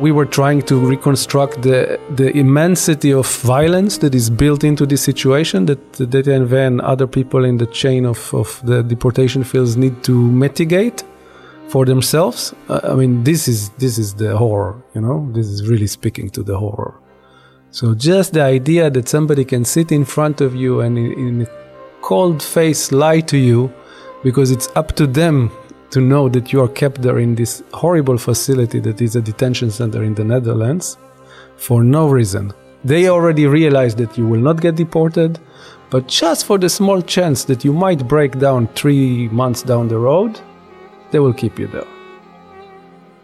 we were trying to reconstruct the, the immensity of violence that is built into this situation that DTNV and other people in the chain of, of the deportation fields need to mitigate for themselves. Uh, I mean, this is this is the horror, you know. This is really speaking to the horror. So just the idea that somebody can sit in front of you and in, in a cold face lie to you because it's up to them to know that you are kept there in this horrible facility that is a detention center in the Netherlands for no reason. They already realize that you will not get deported, but just for the small chance that you might break down three months down the road, they will keep you there.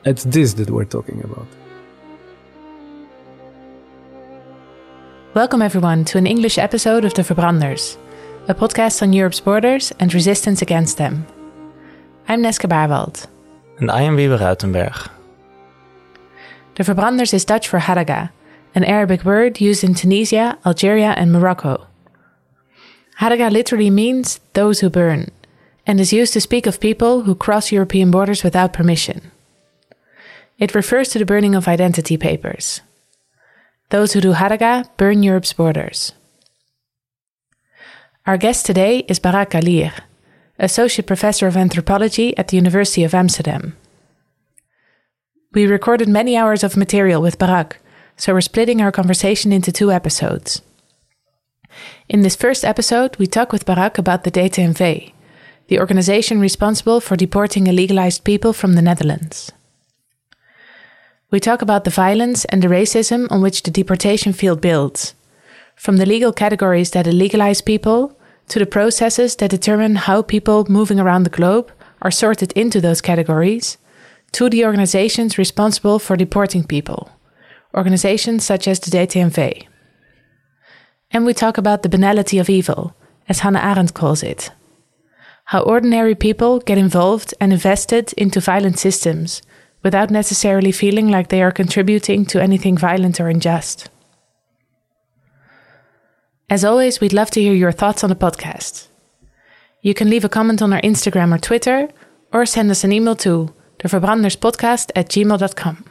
It's this that we're talking about. Welcome, everyone, to an English episode of The Verbranders, a podcast on Europe's borders and resistance against them. I'm Neske Baarwald. And I am Wiebe Ruitenberg. The Verbranders is Dutch for Haraga, an Arabic word used in Tunisia, Algeria, and Morocco. Haraga literally means those who burn, and is used to speak of people who cross European borders without permission. It refers to the burning of identity papers. Those who do Haraga burn Europe's borders. Our guest today is Barak Kalir, Associate Professor of Anthropology at the University of Amsterdam. We recorded many hours of material with Barak, so we're splitting our conversation into two episodes. In this first episode, we talk with Barak about the DTNV, the organization responsible for deporting illegalized people from the Netherlands. We talk about the violence and the racism on which the deportation field builds, from the legal categories that illegalize people to the processes that determine how people moving around the globe are sorted into those categories, to the organizations responsible for deporting people, organizations such as the DTNV. And we talk about the banality of evil, as Hannah Arendt calls it. How ordinary people get involved and invested into violent systems without necessarily feeling like they are contributing to anything violent or unjust. As always, we'd love to hear your thoughts on the podcast. You can leave a comment on our Instagram or Twitter, or send us an email to theverbranderspodcast at gmail.com.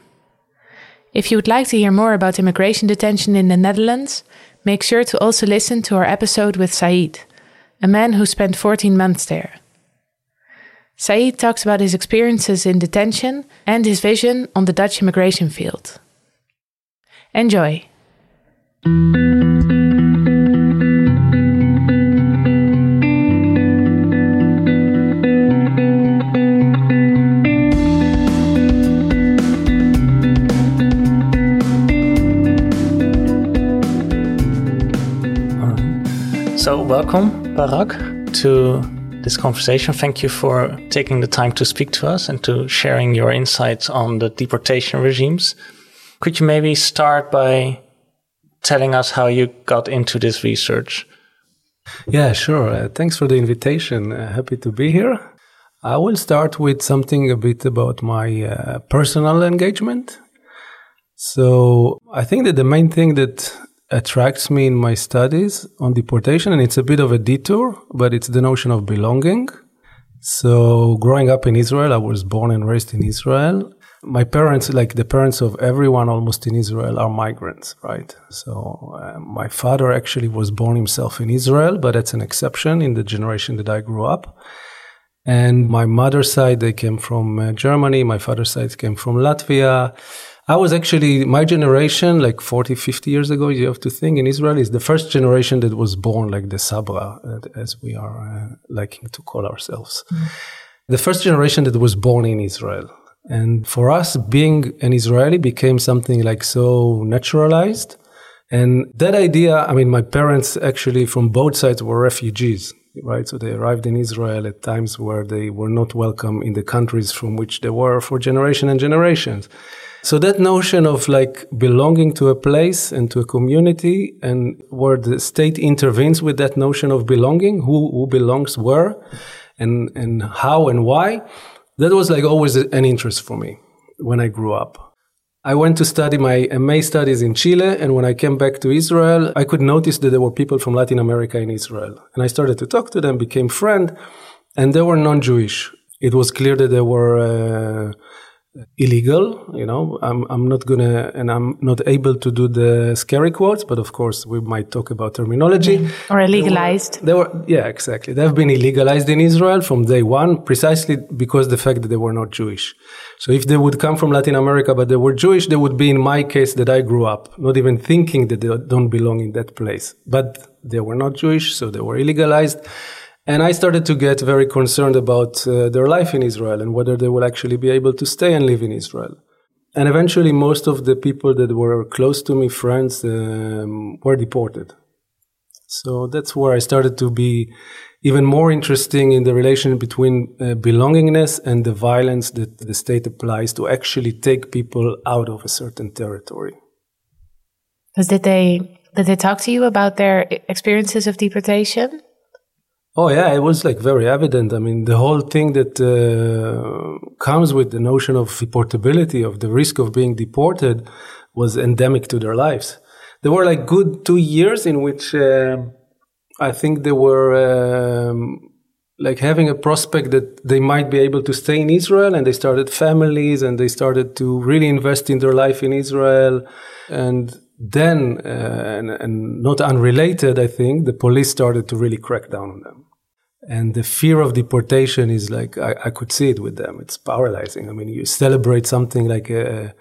If you would like to hear more about immigration detention in the Netherlands, make sure to also listen to our episode with Said, a man who spent 14 months there. Said talks about his experiences in detention and his vision on the Dutch immigration field. Enjoy! Welcome, Barak, to this conversation. Thank you for taking the time to speak to us and to sharing your insights on the deportation regimes. Could you maybe start by telling us how you got into this research? Yeah, sure. Uh, thanks for the invitation. Uh, happy to be here. I will start with something a bit about my uh, personal engagement. So, I think that the main thing that attracts me in my studies on deportation, and it's a bit of a detour, but it's the notion of belonging. So, growing up in Israel, I was born and raised in Israel. My parents, like the parents of everyone almost in Israel, are migrants, right? So, uh, my father actually was born himself in Israel, but that's an exception in the generation that I grew up. And my mother's side, they came from uh, Germany. My father's side came from Latvia. I was actually, my generation, like 40, 50 years ago, you have to think in Israel is the first generation that was born like the Sabra, as we are uh, liking to call ourselves. Mm. The first generation that was born in Israel. And for us, being an Israeli became something like so naturalized. And that idea, I mean, my parents actually from both sides were refugees, right? So they arrived in Israel at times where they were not welcome in the countries from which they were for generation and generations. So that notion of like belonging to a place and to a community and where the state intervenes with that notion of belonging, who, who belongs where and, and how and why, that was like always an interest for me when I grew up. I went to study my MA studies in Chile, and when I came back to Israel, I could notice that there were people from Latin America in Israel. And I started to talk to them, became friend, and they were non-Jewish. It was clear that they were uh, illegal. You know, I'm, I'm not gonna, and I'm not able to do the scary quotes, but of course we might talk about terminology. Mm. Or illegalized. They were, yeah, exactly. They have been illegalized in Israel from day one, precisely because the fact that they were not Jewish. So if they would come from Latin America, but they were Jewish, they would be in my case that I grew up, not even thinking that they don't belong in that place. But they were not Jewish, so they were illegalized. And I started to get very concerned about uh, their life in Israel and whether they will actually be able to stay and live in Israel. And eventually, most of the people that were close to me, friends, um, were deported. So that's where I started to be even more interesting in the relation between uh, belongingness and the violence that the state applies to actually take people out of a certain territory. Did they did they talk to you about their experiences of deportation? Oh yeah, it was like very evident. I mean, the whole thing that uh, comes with the notion of deportability, of the risk of being deported, was endemic to their lives. There were like good two years in which uh, I think they were um, like having a prospect that they might be able to stay in Israel, and they started families, and they started to really invest in their life in Israel, and then, uh, and, and, not unrelated, I think, the police started to really crack down on them and the fear of deportation is like I, I, could see it with them. It's paralyzing. I mean you celebrate something like a,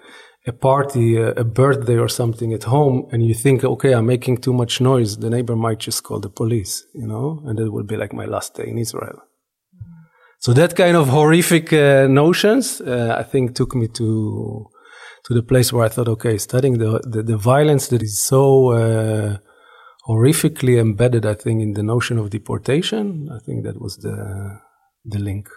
a party a, a, birthday or something at home and you think okay i'm making too much noise. The neighbor might just call the police you know and it will be like my last day in israel. So that kind of horrific uh, notions uh, i think took me to to the place where i thought okay studying the the, the violence that is so uh, horrifically embedded, I think, in the notion of deportation. I think that was the the link.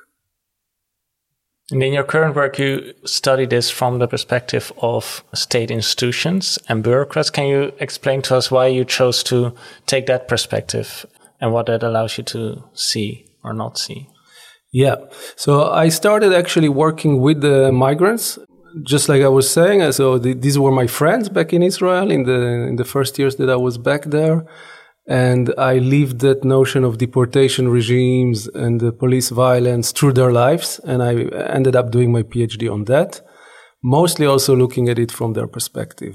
And in your current work, you study this from the perspective of state institutions and bureaucrats. Can you explain to us why you chose to take that perspective and what that allows you to see or not see? Yeah. So I started actually working with the migrants just like I was saying, uh, so the, these were my friends back in Israel in the in the first years that I was back there, and I lived that notion of deportation regimes and the police violence through their lives, and I ended up doing my PhD on that, mostly also looking at it from their perspective,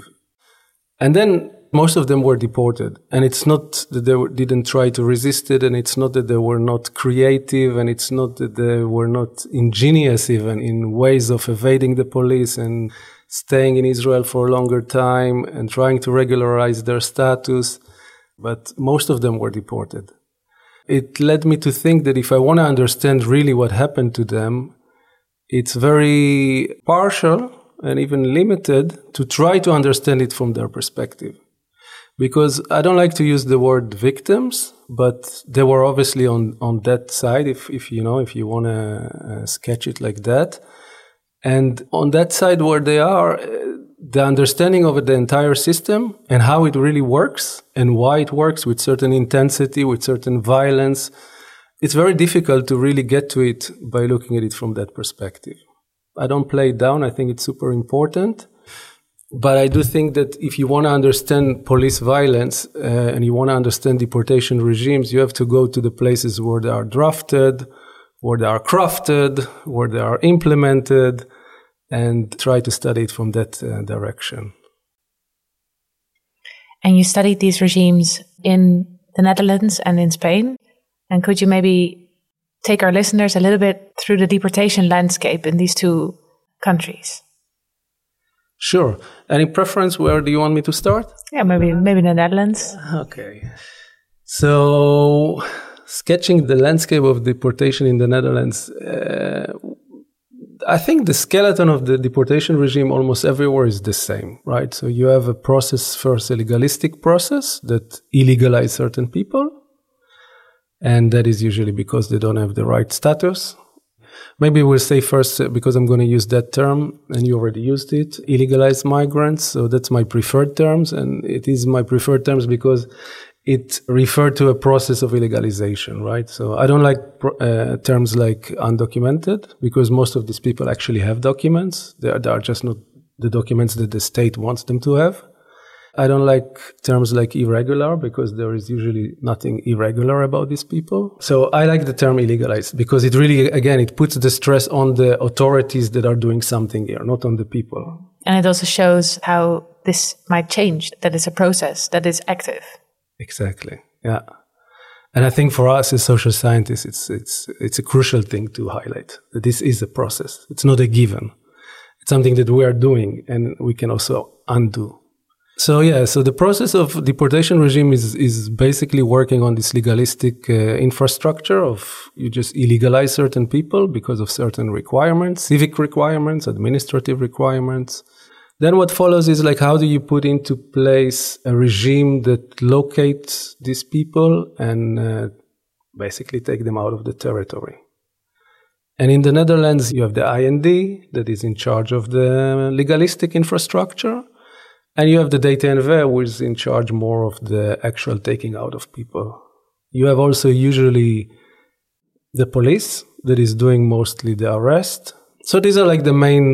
and then most of them were deported. And it's not that they didn't try to resist it, and it's not that they were not creative, and it's not that they were not ingenious even in ways of evading the police and staying in Israel for a longer time and trying to regularize their status. But most of them were deported. It led me to think that if I want to understand really what happened to them, it's very partial and even limited to try to understand it from their perspective because I don't like to use the word victims, but they were obviously on, on that side. If, if you know, if you want to uh, sketch it like that. And on that side where they are, uh, the understanding of the entire system and how it really works and why it works with certain intensity, with certain violence, it's very difficult to really get to it by looking at it from that perspective. I don't play it down. I think it's super important. But I do think that if you want to understand police violence uh, and you want to understand deportation regimes, you have to go to the places where they are drafted, where they are crafted, where they are implemented, and try to study it from that uh, direction. And you studied these regimes in the Netherlands and in Spain. And could you maybe take our listeners a little bit through the deportation landscape in these two countries? Sure. Any preference? Where do you want me to start? Yeah, maybe maybe in the Netherlands. Okay. So, sketching the landscape of deportation in the Netherlands, uh, I think the skeleton of the deportation regime almost everywhere is the same, right? So you have a process first, a legalistic process that illegalize certain people, and that is usually because they don't have the right status Maybe we'll say first, uh, because I'm going to use that term and you already used it, illegalized migrants. So that's my preferred terms. And it is my preferred terms because it referred to a process of illegalization, right? So I don't like uh, terms like undocumented because most of these people actually have documents. They are, they are just not the documents that the state wants them to have. I don't like terms like irregular because there is usually nothing irregular about these people. So I like the term illegalized because it really, again, it puts the stress on the authorities that are doing something here, not on the people. And it also shows how this might change, that it's a process that is active. Exactly. Yeah. And I think for us as social scientists, it's, it's, it's a crucial thing to highlight that this is a process. It's not a given. It's something that we are doing and we can also undo. So yeah, so the process of deportation regime is is basically working on this legalistic uh, infrastructure of you just illegalize certain people because of certain requirements, civic requirements, administrative requirements. Then what follows is like how do you put into place a regime that locates these people and uh, basically take them out of the territory. And in the Netherlands, you have the IND that is in charge of the legalistic infrastructure. And you have the DTNV, which is in charge more of the actual taking out of people. You have also usually the police that is doing mostly the arrest. So these are like the main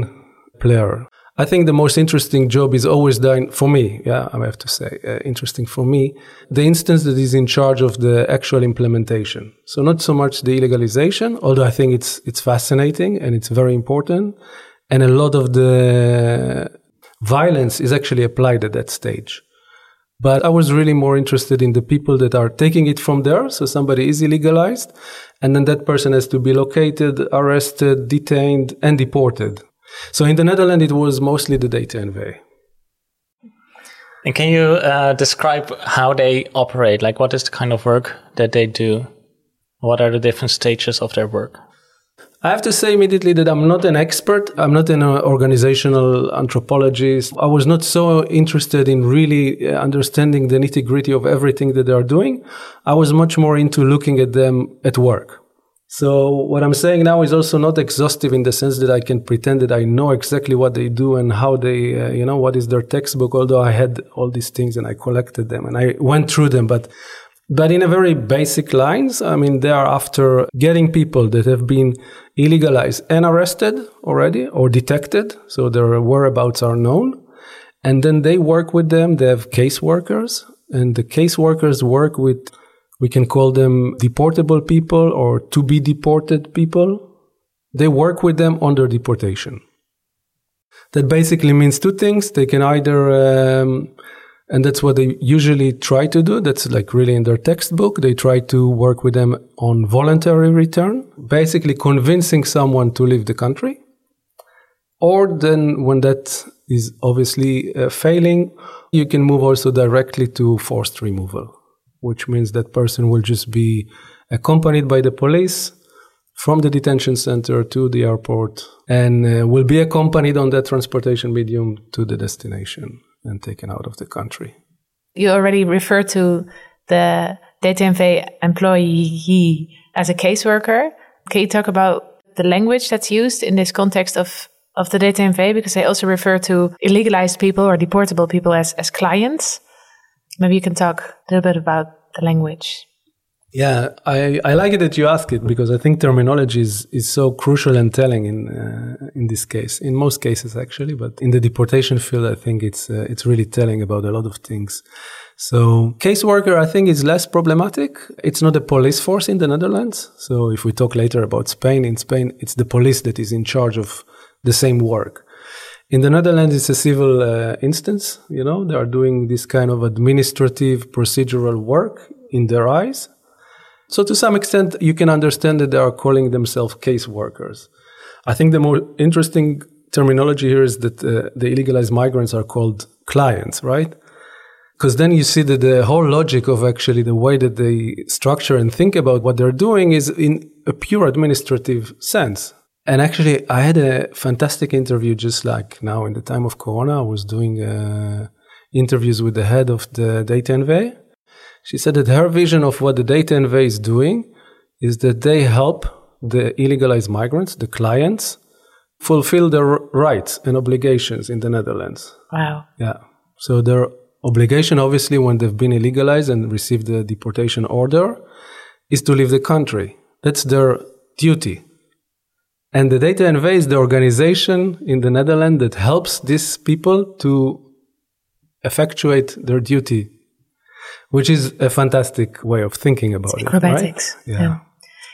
player. I think the most interesting job is always done for me. Yeah, I have to say, uh, interesting for me. The instance that is in charge of the actual implementation. So not so much the illegalization, although I think it's it's fascinating and it's very important, and a lot of the violence is actually applied at that stage. But I was really more interested in the people that are taking it from there. So somebody is illegalized, and then that person has to be located, arrested, detained, and deported. So in the Netherlands, it was mostly the DTNV. And can you uh, describe how they operate? Like, what is the kind of work that they do? What are the different stages of their work? I have to say immediately that I'm not an expert. I'm not an organizational anthropologist. I was not so interested in really uh, understanding the nitty gritty of everything that they are doing. I was much more into looking at them at work. So what I'm saying now is also not exhaustive in the sense that I can pretend that I know exactly what they do and how they, uh, you know, what is their textbook. Although I had all these things and I collected them and I went through them, but but in a very basic lines, I mean, they are after getting people that have been illegalized and arrested already or detected, so their whereabouts are known, and then they work with them. They have caseworkers, and the caseworkers work with we can call them deportable people or to be deported people. They work with them on their deportation. That basically means two things. They can either, um, and that's what they usually try to do. That's like really in their textbook. They try to work with them on voluntary return, basically convincing someone to leave the country. Or then when that is obviously uh, failing, you can move also directly to forced removal which means that person will just be accompanied by the police from the detention center to the airport and uh, will be accompanied on that transportation medium to the destination and taken out of the country. You already referred to the DTNV employee as a caseworker. Can you talk about the language that's used in this context of, of the DTNV? Because they also refer to illegalized people or deportable people as, as clients. Maybe you can talk a little bit about the language. Yeah, I, I like it that you ask it because I think terminology is, is so crucial and telling in uh, in this case, in most cases actually, but in the deportation field, I think it's uh, it's really telling about a lot of things. So caseworker, I think, is less problematic. It's not a police force in the Netherlands. So if we talk later about Spain, in Spain, it's the police that is in charge of the same work. In the Netherlands, it's a civil uh, instance. You know, they are doing this kind of administrative procedural work in their eyes. So to some extent, you can understand that they are calling themselves case workers. I think the more interesting terminology here is that uh, the illegalized migrants are called clients, right? Because then you see that the whole logic of actually the way that they structure and think about what they're doing is in a pure administrative sense. And actually, I had a fantastic interview just like now in the time of Corona. I was doing uh, interviews with the head of the data DTNV. She said that her vision of what the Data DTNV is doing is that they help the illegalized migrants, the clients, fulfill their rights and obligations in the Netherlands. Wow. Yeah. So their obligation, obviously, when they've been illegalized and received the deportation order, is to leave the country. That's their duty. And the Data DTNV is the organization in the Netherlands that helps these people to effectuate their duty, which is a fantastic way of thinking about it's acrobatics. it. Right? Yeah.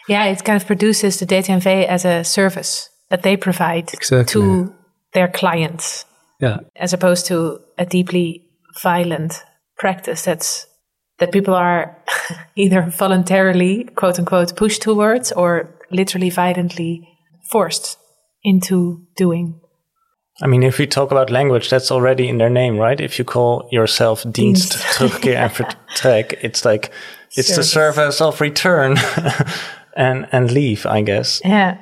yeah. yeah. it kind of produces the DTNV as a service that they provide exactly. to their clients. Yeah. As opposed to a deeply violent practice that's that people are either voluntarily, quote unquote, pushed towards or literally violently forced into doing. I mean, if we talk about language, that's already in their name, right? If you call yourself Dienst, Terugkeer en Vertrek, it's like, it's service. the service of return and, and leave, I guess. Yeah.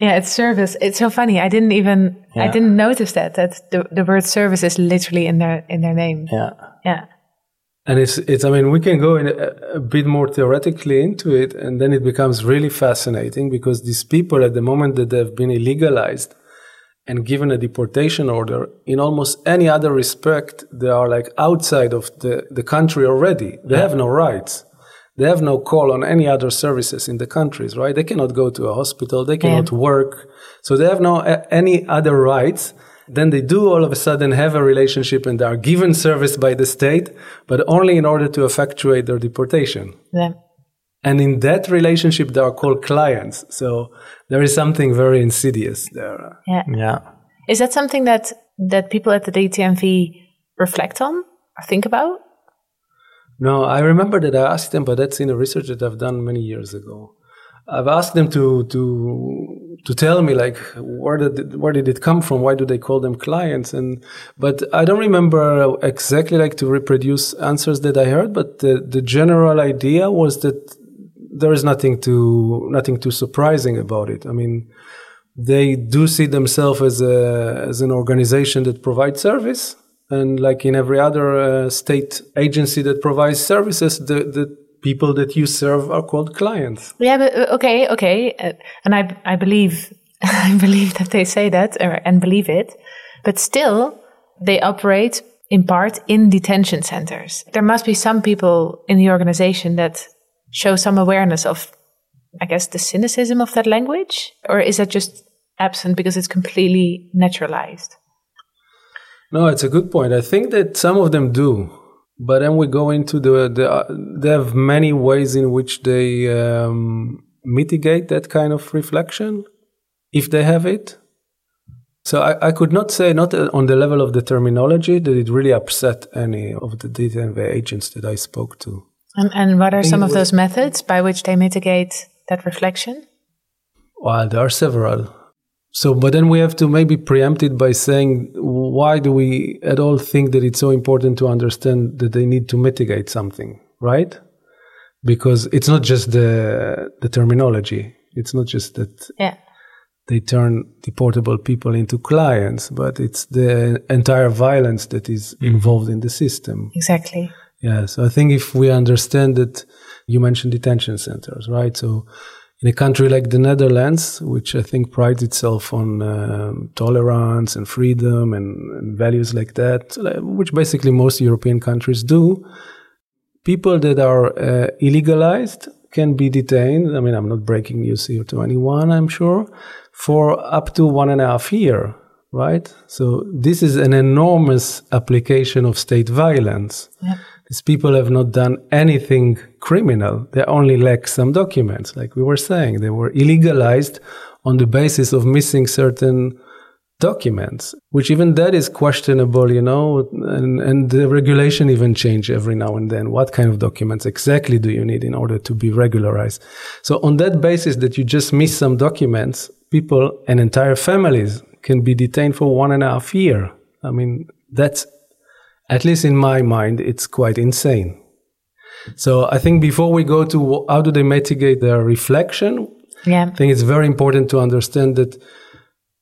Yeah, it's service. It's so funny. I didn't even, yeah. I didn't notice that, that the, the word service is literally in their, in their name. Yeah. Yeah. And it's, it's, I mean, we can go in a, a, bit more theoretically into it, and then it becomes really fascinating because these people, at the moment that they've been illegalized and given a deportation order, in almost any other respect, they are like outside of the, the country already. They yeah. have no rights. They have no call on any other services in the countries, right? They cannot go to a hospital. They cannot yeah. work. So they have no any other rights then they do all of a sudden have a relationship and they are given service by the state, but only in order to effectuate their deportation. Yeah. And in that relationship, they are called clients. So there is something very insidious there. Yeah. Yeah. Is that something that, that people at the DTNV reflect on or think about? No, I remember that I asked them, but that's in a research that I've done many years ago. I've asked them to to to tell me like where did where did it come from? Why do they call them clients? And but I don't remember exactly like to reproduce answers that I heard. But the the general idea was that there is nothing too nothing too surprising about it. I mean, they do see themselves as a as an organization that provides service, and like in every other uh, state agency that provides services, the the people that you serve are called clients. Yeah, but uh, okay, okay, uh, and I I believe I believe that they say that or, and believe it, but still they operate in part in detention centers. There must be some people in the organization that show some awareness of, I guess, the cynicism of that language, or is that just absent because it's completely naturalized? No, it's a good point. I think that some of them do but then we go into the, the uh, they have many ways in which they um, mitigate that kind of reflection if they have it so I, I, could not say not on the level of the terminology that it really upset any of the DTNV agents that I spoke to. And, and what are some of those methods by which they mitigate that reflection? Well, there are several. So, but then we have to maybe preempt it by saying, why do we at all think that it's so important to understand that they need to mitigate something, right? Because it's not just the the terminology. It's not just that yeah. they turn deportable people into clients, but it's the entire violence that is involved in the system. Exactly. Yeah. So I think if we understand that, you mentioned detention centers, right? So in a country like the Netherlands, which I think prides itself on um, tolerance and freedom and, and, values like that, which basically most European countries do, people that are uh, illegalized can be detained. I mean, I'm not breaking news here to anyone, I'm sure, for up to one and a half year, right? So this is an enormous application of state violence. Yeah. These people have not done anything criminal. They only lack some documents, like we were saying. They were illegalized on the basis of missing certain documents, which even that is questionable, you know, and, and the regulation even change every now and then. What kind of documents exactly do you need in order to be regularized? So on that basis that you just miss some documents, people and entire families can be detained for one and a half year. I mean, that's at least in my mind, it's quite insane. So I think before we go to how do they mitigate their reflection, yeah. I think it's very important to understand that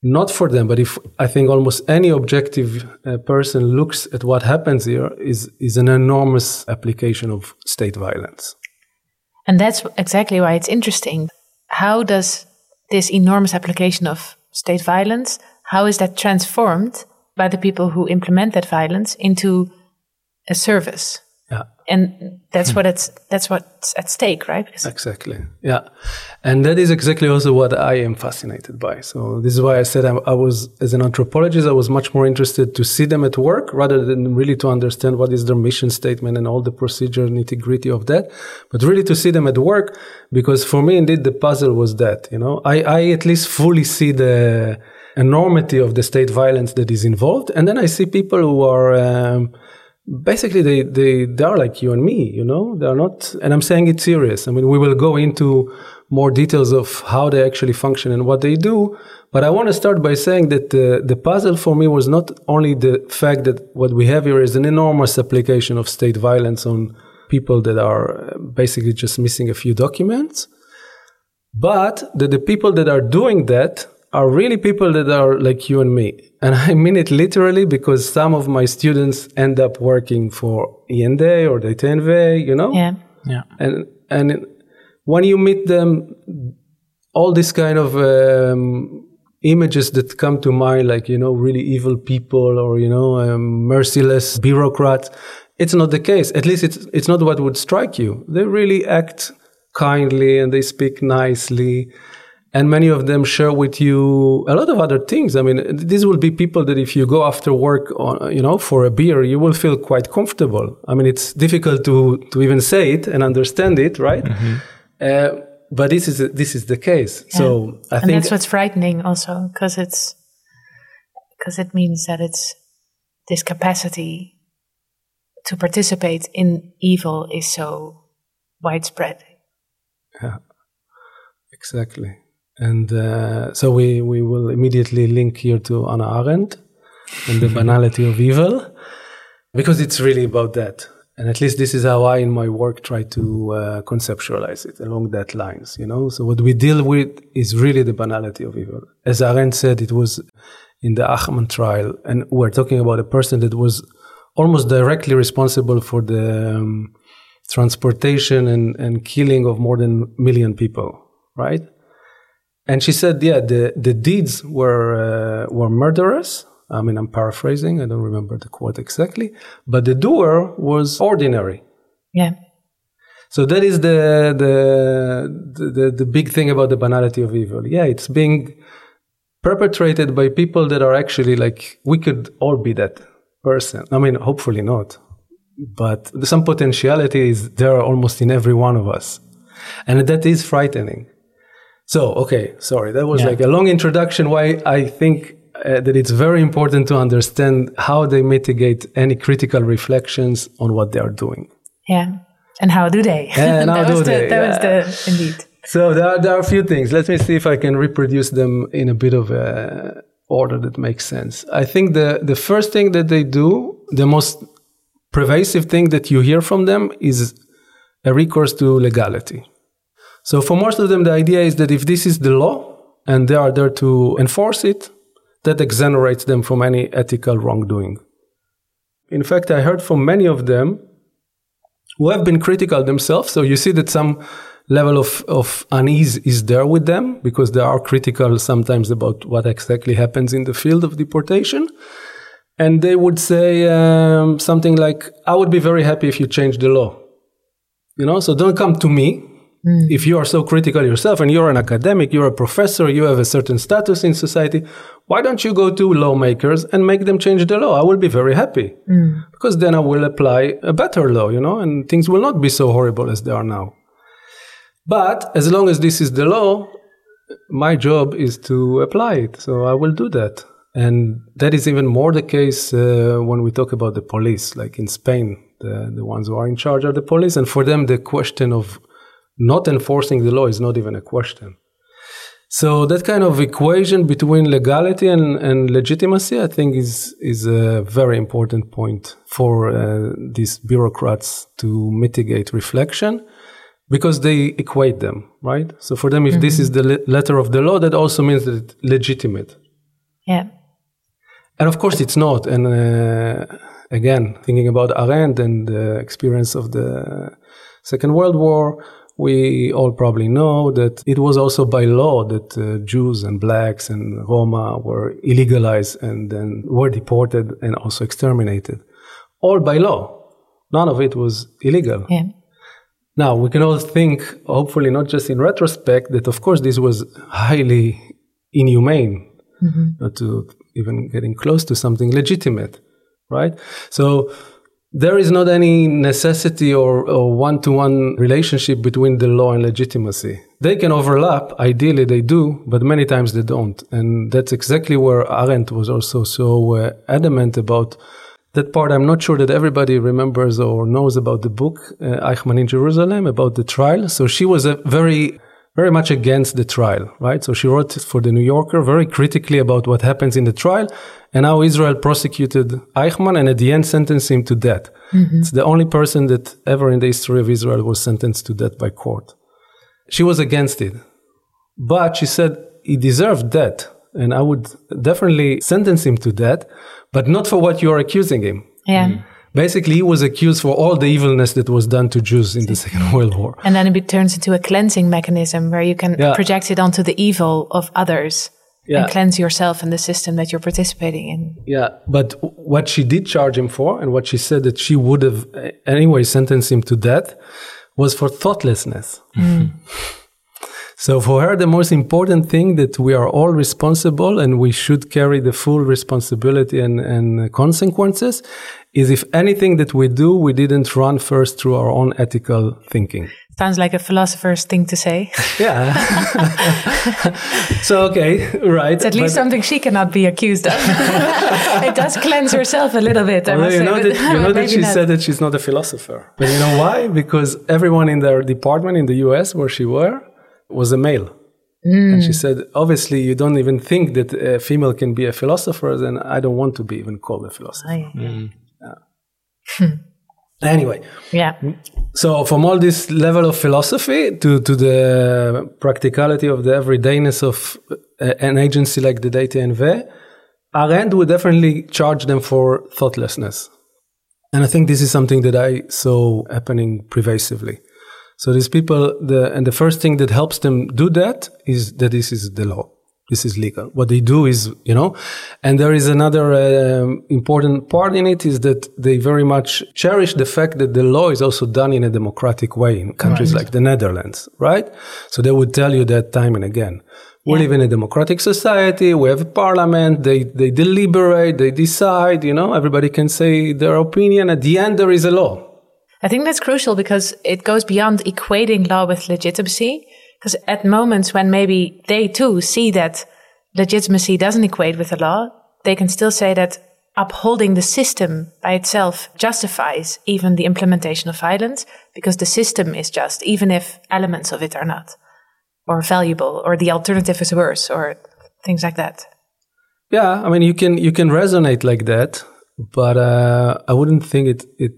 not for them, but if I think almost any objective uh, person looks at what happens here is is an enormous application of state violence. And that's exactly why it's interesting. How does this enormous application of state violence, how is that transformed by the people who implement that violence into a service Yeah. And that's what it's that's what's at stake, right? Because Exactly. Yeah. And that is exactly also what I am fascinated by. So this is why I said I, I, was, as an anthropologist, I was much more interested to see them at work rather than really to understand what is their mission statement and all the procedure nitty gritty of that, but really to see them at work. Because for me, indeed, the puzzle was that, you know, I, I at least fully see the enormity of the state violence that is involved. And then I see people who are, um, basically they, they they are like you and me you know? They're not and i'm saying it serious. I mean we will go into more details of how they actually function and what they do. But i want to start by saying that the, the puzzle for me was not only the fact that what we have here is an enormous application of state violence on people that are basically just missing a few documents but that the people that are doing that are really people that are like you and me. And I mean it literally because some of my students end up working for IND or DTNV, you know? yeah. Yeah. And, and when you meet them, all these kind of um, images that come to mind, like, you know, really evil people or, you know, um, merciless bureaucrats, it's not the case. At least it's, it's not what would strike you. They really act kindly and they speak nicely and many of them share with you a lot of other things. I mean, these will be people that if you go after work, on, you know, for a beer, you will feel quite comfortable. I mean, it's difficult to to even say it and understand it, right? Mm-hmm. Uh, but this is this is the case. Yeah. So I and think that's what's frightening, also, because it's because it means that it's this capacity to participate in evil is so widespread. Yeah, exactly. And uh, so we, we will immediately link here to Hannah Arendt and the banality of evil, because it's really about that. And at least this is how I, in my work, try to uh, conceptualize it along that lines, you know? So what we deal with is really the banality of evil. As Arendt said, it was in the Eichmann trial, and we're talking about a person that was almost directly responsible for the um, transportation and, and killing of more than a million people, right? And she said, yeah, the, the deeds were, uh, were murderous. I mean, I'm paraphrasing. I don't remember the quote exactly, but the doer was ordinary. Yeah. So that is the, the, the, the big thing about the banality of evil. Yeah, it's being perpetrated by people that are actually like, we could all be that person. I mean, hopefully not, but some potentiality is there almost in every one of us. And that is frightening. So, okay, sorry, that was yeah. like a long introduction why I think uh, that it's very important to understand how they mitigate any critical reflections on what they are doing. Yeah. And how do they? And how do the, they? That yeah. was the, indeed. So there are, there are a few things. Let me see if I can reproduce them in a bit of a order that makes sense. I think the, the first thing that they do, the most pervasive thing that you hear from them is a recourse to legality. So for most of them, the idea is that if this is the law and they are there to enforce it, that exonerates them from any ethical wrongdoing. In fact, I heard from many of them who have been critical themselves. So you see that some level of, of unease is there with them because they are critical sometimes about what exactly happens in the field of deportation. And they would say um, something like, I would be very happy if you change the law. You know, so don't come to me Mm. If you are so critical yourself and you're an academic, you're a professor, you have a certain status in society, why don't you go to lawmakers and make them change the law? I will be very happy mm. because then I will apply a better law, you know, and things will not be so horrible as they are now. But as long as this is the law, my job is to apply it. So I will do that. And that is even more the case uh, when we talk about the police, like in Spain, the, the ones who are in charge are the police. And for them, the question of not enforcing the law is not even a question. So that kind of equation between legality and, and legitimacy, I think, is is a very important point for uh, these bureaucrats to mitigate reflection, because they equate them, right? So for them, if mm-hmm. this is the le- letter of the law, that also means that it's legitimate. Yeah. And of course, it's not. And uh, again, thinking about Arendt and the experience of the Second World War, we all probably know that it was also by law that uh, Jews and blacks and Roma were illegalized and then were deported and also exterminated. All by law. None of it was illegal. Yeah. Now we can all think, hopefully not just in retrospect, that of course this was highly inhumane, not to even getting close to something legitimate, right? So there is not any necessity or, one-to-one relationship between the law and legitimacy. They can overlap, ideally they do, but many times they don't. And that's exactly where Arendt was also so uh, adamant about that part. I'm not sure that everybody remembers or knows about the book, uh, Eichmann in Jerusalem, about the trial. So she was a very, very much against the trial, right? So she wrote for the New Yorker very critically about what happens in the trial and how Israel prosecuted Eichmann and at the end sentenced him to death. Mm-hmm. It's the only person that ever in the history of Israel was sentenced to death by court. She was against it. But she said he deserved death and I would definitely sentence him to death, but not for what you're accusing him. Yeah. Mm. Basically, he was accused for all the evilness that was done to Jews in the Second World War. And then it turns into a cleansing mechanism where you can Yeah. project it onto the evil of others Yeah. and cleanse yourself and the system that you're participating in. Yeah, but what she did charge him for, and what she said that she would have anyway sentenced him to death, was for thoughtlessness. Hmm. so for her, the most important thing that we are all responsible and we should carry the full responsibility and, and consequences is if anything that we do, we didn't run first through our own ethical thinking. Sounds like a philosopher's thing to say. Yeah. so okay, right. It's at least something she cannot be accused of. it does cleanse herself a little bit, I Well, you know that, you know that she not. said that she's not a philosopher. But you know why? Because everyone in their department in the US where she were was a male. And Mm. she said, obviously, you don't even think that a female can be a philosopher, then I don't want to be even called a philosopher. Oh, yeah. Anyway, yeah. so from all this level of philosophy to, to the practicality of the everydayness of uh, an agency like the DTNV, Arendt would definitely charge them for thoughtlessness. And I think this is something that I saw happening pervasively. So these people, the, and the first thing that helps them do that is that this is the law. This is legal. What they do is, you know, and there is another um, important part in it is that they very much cherish the fact that the law is also done in a democratic way in countries like the Netherlands, right? So they would tell you that time and again. We live in a democratic society. We have a parliament. They, they deliberate. They decide, you know, everybody can say their opinion. At the end, there is a law. I think that's crucial because it goes beyond equating law with legitimacy. Because at moments when maybe they too see that legitimacy doesn't equate with the law, they can still say that upholding the system by itself justifies even the implementation of violence because the system is just, even if elements of it are not, or valuable, or the alternative is worse, or things like that. Yeah, I mean, you can you can resonate like that, but uh, I wouldn't think it it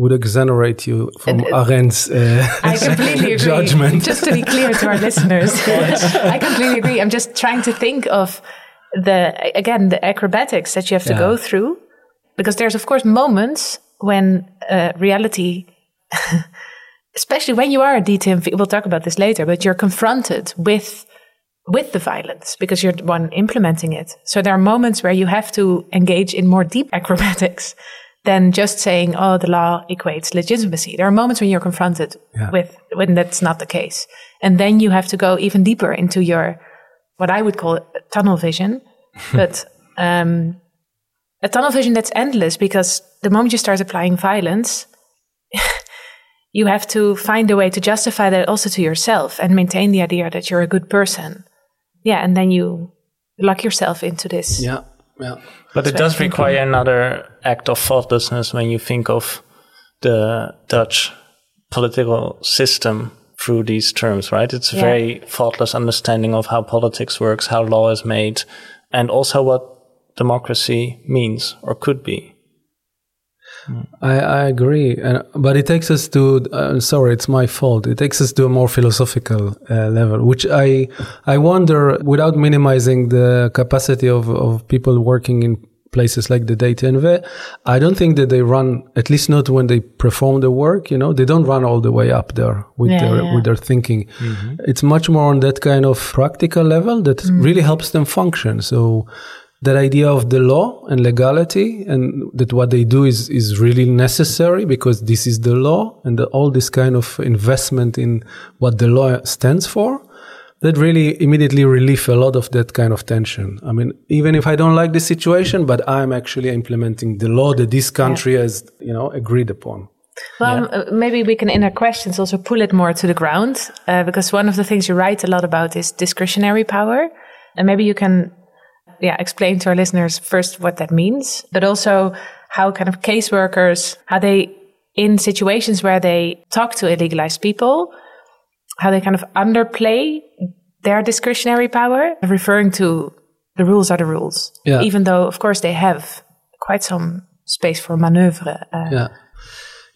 would exonerate you from Arendt's uh, I completely agree. judgment. Just to be clear to our listeners, I completely agree. I'm just trying to think of the again the acrobatics that you have to Yeah. go through, because there's of course moments when uh, reality, especially when you are a DTM, we'll talk about this later, but you're confronted with with the violence because you're the one implementing it. So there are moments where you have to engage in more deep acrobatics than just saying, "Oh, the law equates legitimacy." There are moments when you're confronted Yeah. with when that's not the case, and then you have to go even deeper into your what I would call tunnel vision, but um, a tunnel vision that's endless because the moment you start applying violence. You have to find a way to justify that also to yourself and maintain the idea that you're a good person. Yeah, and then you lock yourself into this. yeah, yeah. But it does require another act of thoughtlessness when you think of the Dutch political system through these terms, right? It's a Yeah. very thoughtless understanding of how politics works, how law is made, and also what democracy means or could be. I, I agree, and, but it takes us to. Uh, sorry, it's my fault. It takes us to a more philosophical uh, level, which I I wonder, without minimizing the capacity of, of people working in places like the data DTNV, I don't think that they run. At least not when they perform the work. You know, they don't run all the way up there with Yeah, their yeah. with their thinking. It's much more on that kind of practical level that really helps them function. So that idea of the law and legality and that what they do is, is really necessary because this is the law and the, all this kind of investment in what the law stands for that really immediately relieve a lot of that kind of tension. I mean, even if I don't like the situation, but I'm actually implementing the law that this country yeah. has, you know, agreed upon. Well, yeah. maybe we can, in our questions, also pull it more to the ground, uh, because one of the things you write a lot about is discretionary power, and maybe you can, yeah, explain to our listeners first what that means, but also how kind of caseworkers, how they, in situations where they talk to illegalized people, how they kind of underplay their discretionary power, referring to the rules are the rules. Yeah. Even though, of course, they have quite some space for maneuver. Uh, yeah.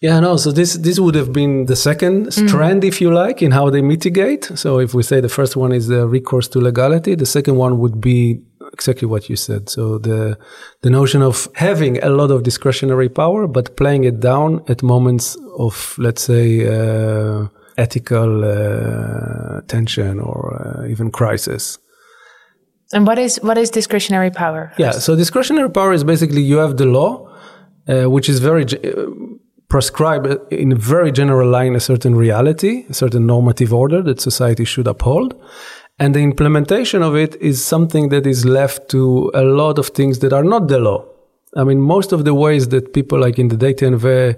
Yeah, no. So this this would have been the second mm. strand, if you like, in how they mitigate. So if we say the first one is the recourse to legality, the second one would be exactly what you said. So the the notion of having a lot of discretionary power, but playing it down at moments of, let's say, uh, ethical uh, tension or uh, even crisis. And what is what is discretionary power? Yeah, so discretionary power is basically you have the law, uh, which is very uh, prescribed in a very general line a certain reality, a certain normative order that society should uphold. And the implementation of it is something that is left to a lot of things that are not the law. I mean, most of the ways that people like in the DTNV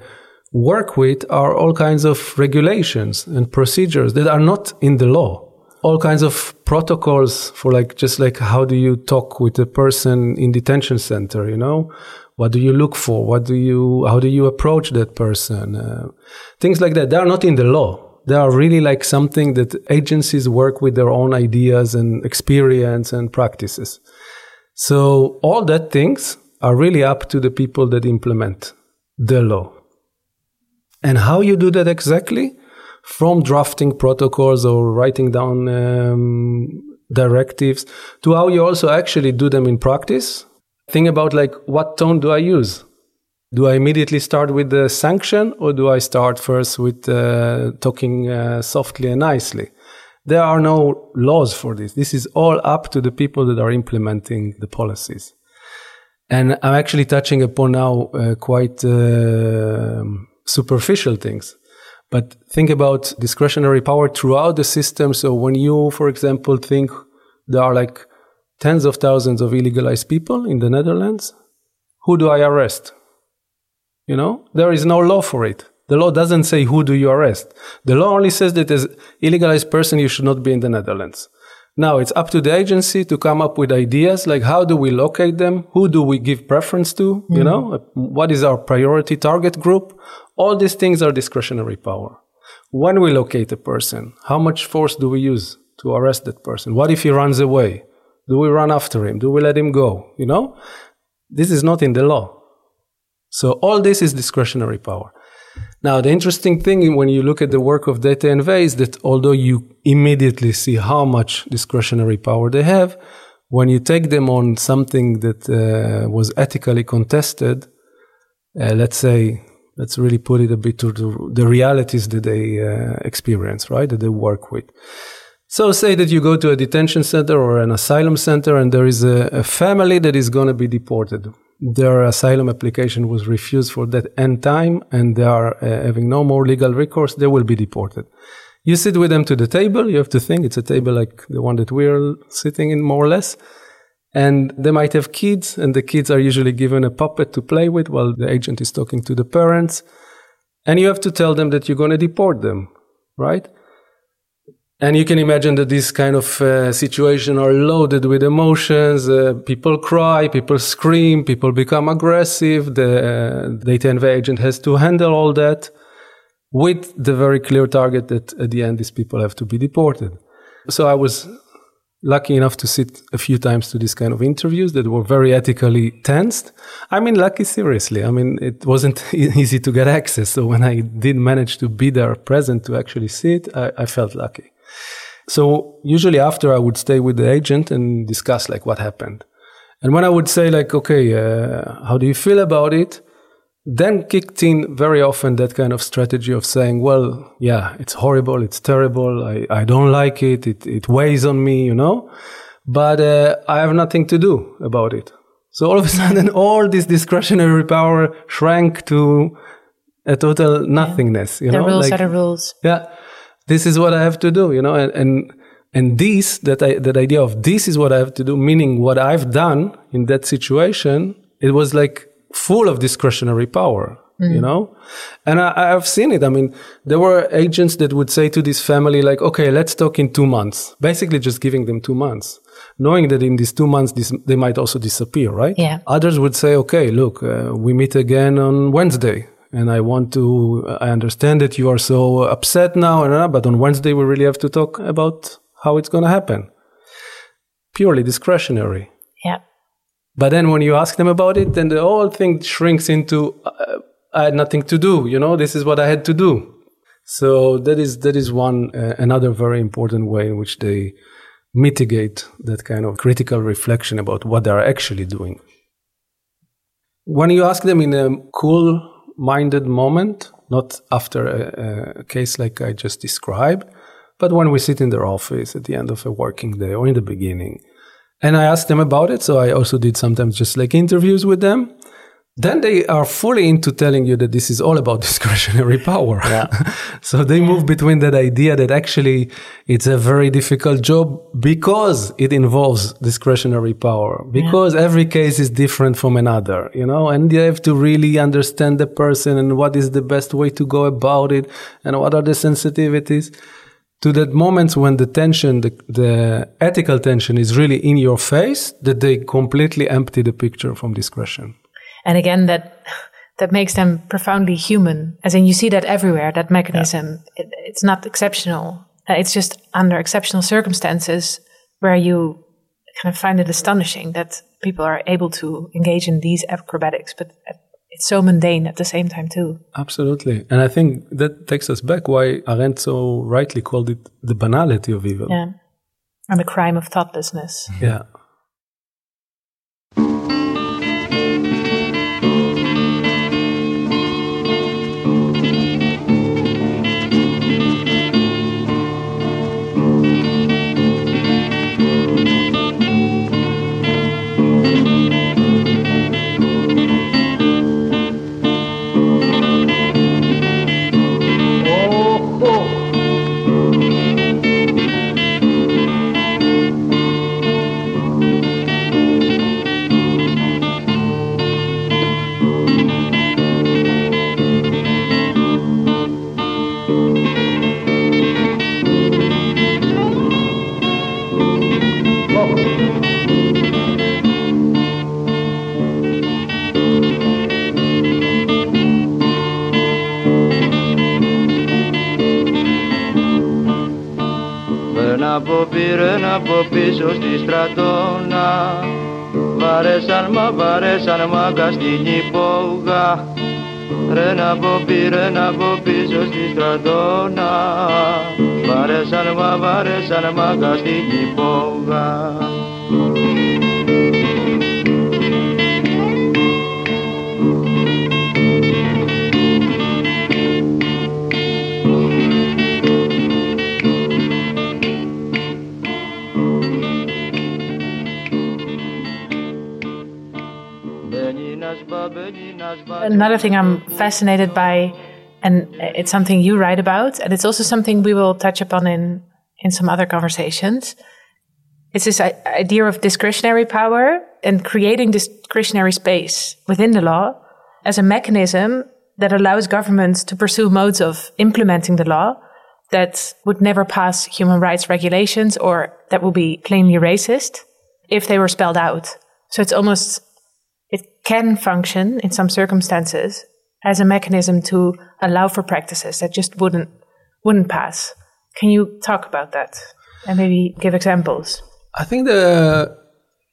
work with are all kinds of regulations and procedures that are not in the law. All kinds of protocols for like, just like how do you talk with a person in detention center, you know? What do you look for? What do you, how do you approach that person? Uh, things like that. They are not in the law. They are really like something that agencies work with their own ideas and experience and practices. So all that things are really up to the people that implement the law. And how you do that exactly? From drafting protocols or writing down um, directives to how you also actually do them in practice. Think about like, what tone do I use? Do I immediately start with the sanction or do I start first with uh, talking uh, softly and nicely? There are no laws for this. This is all up to the people that are implementing the policies. And I'm actually touching upon now uh, quite uh, superficial things. But think about discretionary power throughout the system. So when you, for example, think there are like tens of thousands of illegalized people in the Netherlands, who do I arrest? You know, there is no law for it. The law doesn't say who do you arrest. The law only says that as illegalized person, you should not be in the Netherlands. Now it's up to the agency to come up with ideas like how do we locate them? Who do we give preference to? Mm-hmm. You know, what is our priority target group? All these things are discretionary power. When we locate a person, how much force do we use to arrest that person? What if he runs away? Do we run after him? Do we let him go? You know, this is not in the law. So all this is discretionary power. Now, the interesting thing when you look at the work of DTNV is that although you immediately see how much discretionary power they have, when you take them on something that uh, was ethically contested, uh, let's say, let's really put it a bit to the, the realities that they uh, experience, right, that they work with. So, say that you go to a detention center or an asylum center, and there is a, a family that is going to be deported their asylum application was refused for that end time and they are uh, having no more legal recourse, they will be deported. You sit with them to the table. You have to think it's a table like the one that we're sitting in, more or less. And they might have kids, and the kids are usually given a puppet to play with while the agent is talking to the parents. And you have to tell them that you're going to deport them, right? And you can imagine that this kind of uh, situation are loaded with emotions. Uh, people cry, people scream, people become aggressive. The, uh, agent has to handle all that with the very clear target that at the end these people have to be deported. So I was lucky enough to sit a few times to these kind of interviews that were very ethically tensed. I mean, lucky seriously. I mean, it wasn't easy to get access. So when I did manage to be there present to actually see it, I, I felt lucky. So usually after I would stay with the agent and discuss like what happened. And when I would say like, okay, uh, how do you feel about it? Then kicked in very often that kind of strategy of saying, well, yeah, it's horrible. It's terrible. I, I don't like it. It, it weighs on me, you know, but uh, I have nothing to do about it. So all of a sudden, all this discretionary power shrank to a total nothingness. You The know, rules Like, are the rules. yeah, this is what I have to do. You know, and and and this that I, that idea of this is what I have to do, meaning what I've done in that situation, it was like full of discretionary power. You know, and I, I've seen it. I mean, there were agents that would say to this family, like, "Okay, let's talk in two months." Basically, just giving them two months, knowing that in these two months, this, they might also disappear, right? Yeah. Others would say, "Okay, look, uh, we meet again on Wednesday." And I want to, I understand that you are so upset now, uh, but on Wednesday we really have to talk about how it's going to happen. Purely discretionary. Yeah. But then when you ask them about it, then the whole thing shrinks into uh, I had nothing to do. You know, this is what I had to do. So that is that is one uh, another very important way in which they mitigate that kind of critical reflection about what they are actually doing. When you ask them in a cool-minded moment, not after a, a case like I just described, but when we sit in their office at the end of a working day or in the beginning, and I asked them about it. So I also did sometimes just like interviews with them. Then they are fully into telling you that this is all about discretionary power. Yeah. so they move between that idea that actually it's a very difficult job because it involves discretionary power, because every case is different from another, you know, and you have to really understand the person and what is the best way to go about it and what are the sensitivities to that moments when the tension, the, the ethical tension is really in your face, that they completely empty the picture from discretion. And again, that that makes them profoundly human. As in, you see that everywhere. That mechanism. It, it's not exceptional. Uh, it's just under exceptional circumstances where you kind of find it astonishing that people are able to engage in these acrobatics. But it's so mundane at the same time too. Absolutely. And I think that takes us back why Arendt so rightly called it the banality of evil. Yeah. And the crime of thoughtlessness. Yeah. Από πήρε από πίσω στη στρατόνα. Βαρέσαν μα βαρέσαν μάγκα στην υπόγα. Ρε να πω πήρε από πίσω στη στρατόνα. Βαρέσαν μα βαρέσαν μάγκα στην υπόγα Another thing I'm fascinated by, and it's something you write about, and it's also something we will touch upon in, in some other conversations. It's this idea of discretionary power and creating discretionary space within the law as a mechanism that allows governments to pursue modes of implementing the law that would never pass human rights regulations or that would be plainly racist if they were spelled out. So it's almost it can function in some circumstances as a mechanism to allow for practices that just wouldn't wouldn't pass. Can you talk about that and maybe give examples? I think the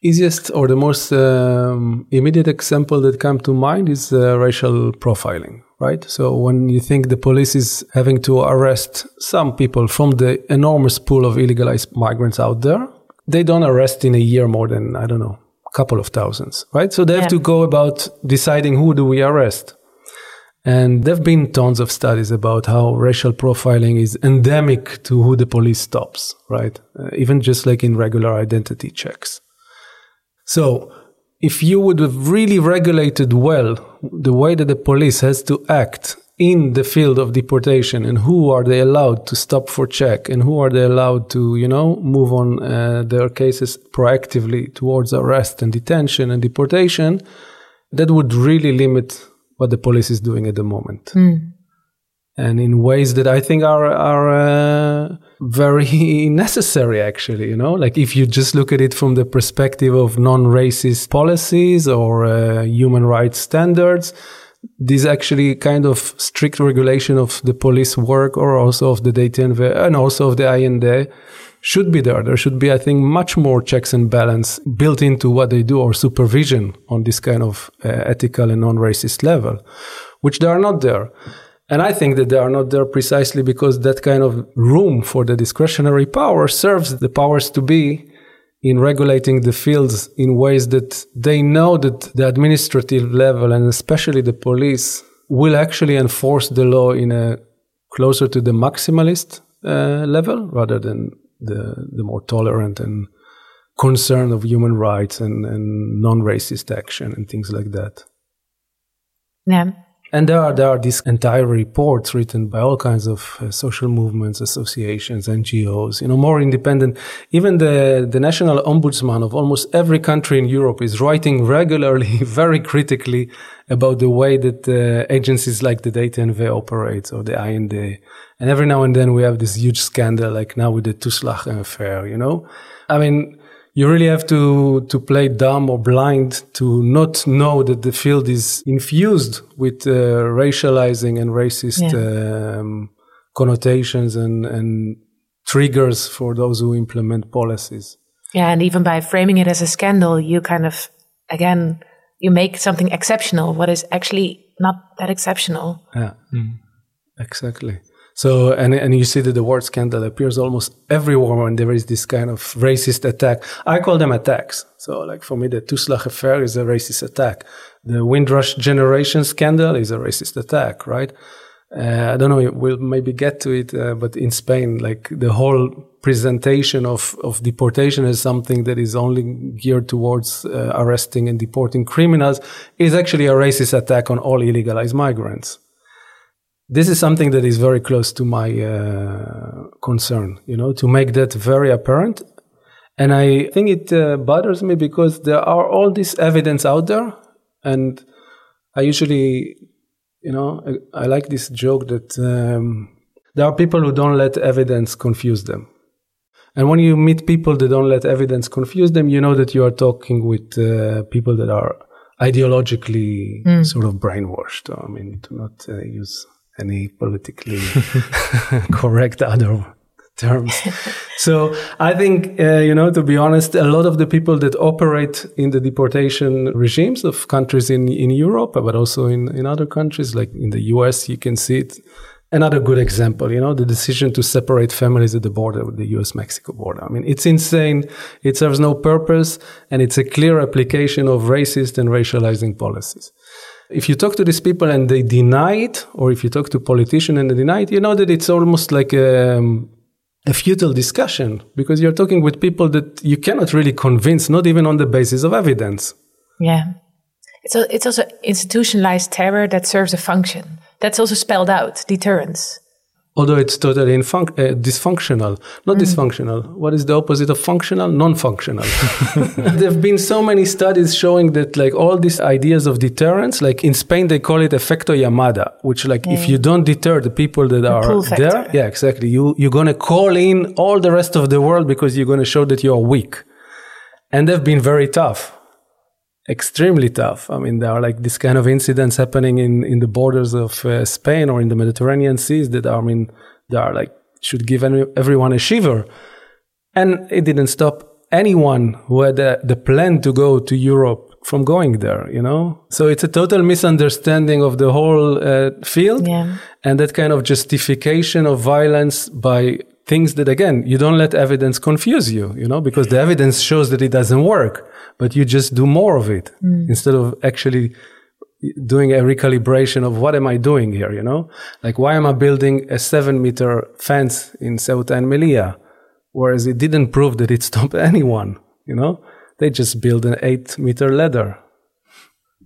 easiest or the most um, immediate example that comes to mind is uh, racial profiling, right? So when you think the police is having to arrest some people from the enormous pool of illegalized migrants out there, they don't arrest in a year more than, I don't know, couple of thousands, right? So they have Yeah. to go about deciding who do we arrest. And there have been tons of studies about how racial profiling is endemic to who the police stops, right? Uh, even just like in regular identity checks. So if you would have really regulated well the way that the police has to act in the field of deportation and who are they allowed to stop for check and who are they allowed to you know move on uh, their cases proactively towards arrest and detention and deportation that would really limit what the police is doing at the moment Mm. and in ways that i think are are uh, very necessary actually you know like if you just look at it from the perspective of non-racist policies or uh, human rights standards this actually kind of strict regulation of the police work or also of the DTNV and also of the IND should be there. There should be, I think, much more checks and balance built into what they do or supervision on this kind of uh, ethical and non-racist level, which they are not there. And I think that they are not there precisely because that kind of room for the discretionary power serves the powers to be in regulating the fields in ways that they know that the administrative level and especially the police will actually enforce the law in a closer to the maximalist uh, level rather than the, the more tolerant and concern of human rights and, and non-racist action and things like that. Yeah. And there are there are these entire reports written by all kinds of uh, social movements, associations, NGOs. You know, more independent. Even the the national ombudsman of almost every country in Europe is writing regularly, very critically about the way that uh, agencies like the DTNV operates or the IND. And every now and then we have this huge scandal, like now with the Toeslagen affair. You know, I mean you really have to to play dumb or blind to not know that the field is infused with uh, racializing and racist Yeah. um, connotations and and triggers for those who implement policies. Yeah, and even by framing it as a scandal, you kind of again you make something exceptional what is actually not that exceptional. Yeah, exactly. So, and and you see that the word scandal appears almost everywhere when there is this kind of racist attack. I call them attacks. So, like for me, the Tuslach affair is a racist attack. The Windrush generation scandal is a racist attack, right? Uh, I don't know. We'll maybe get to it, uh, but in Spain, like the whole presentation of of deportation as something that is only geared towards uh, arresting and deporting criminals is actually a racist attack on all illegalized migrants this is something that is very close to my uh, concern, you know, to make that very apparent. And I think it uh, bothers me because there are all this evidence out there. And I usually, you know, I, I like this joke that um, there are people who don't let evidence confuse them. And when you meet people that don't let evidence confuse them, you know that you are talking with uh, people that are ideologically sort of brainwashed. I mean, to not uh, use any politically correct other terms. so I think, uh, you know, to be honest, a lot of the people that operate in the deportation regimes of countries in, in Europe, but also in, in other countries, like in the US, you can see it. Another good example, you know, the decision to separate families at the border with the US Mexico border. I mean, it's insane. It serves no purpose and it's a clear application of racist and racializing policies if you talk to these people and they deny it, or if you talk to politicians and they deny it, you know that it's almost like a, a futile discussion because you're talking with people that you cannot really convince, not even on the basis of evidence. Yeah. It's, a, it's also institutionalized terror that serves a function. That's also spelled out deterrence. Although it's totally infun- uh, dysfunctional. Not dysfunctional. What is the opposite of functional? Non functional. there have been so many studies showing that, like, all these ideas of deterrence, like in Spain, they call it efecto llamada, which, like, if you don't deter the people that are there, yeah, exactly. You, you're going to call in all the rest of the world because you're going to show that you're weak. And they've been very tough extremely tough. I mean, there are like this kind of incidents happening in, in the borders of uh, Spain or in the Mediterranean seas that are, I mean, they are like, should give any, everyone a shiver. And it didn't stop anyone who had uh, the plan to go to Europe from going there, you know? So it's a total misunderstanding of the whole uh, field Yeah. and that kind of justification of violence by things that again you don't let evidence confuse you you know because the evidence shows that it doesn't work but you just do more of it mm. instead of actually doing a recalibration of what am i doing here you know like why am i building a seven meter fence in ceuta and melilla whereas it didn't prove that it stopped anyone you know they just build an eight meter ladder.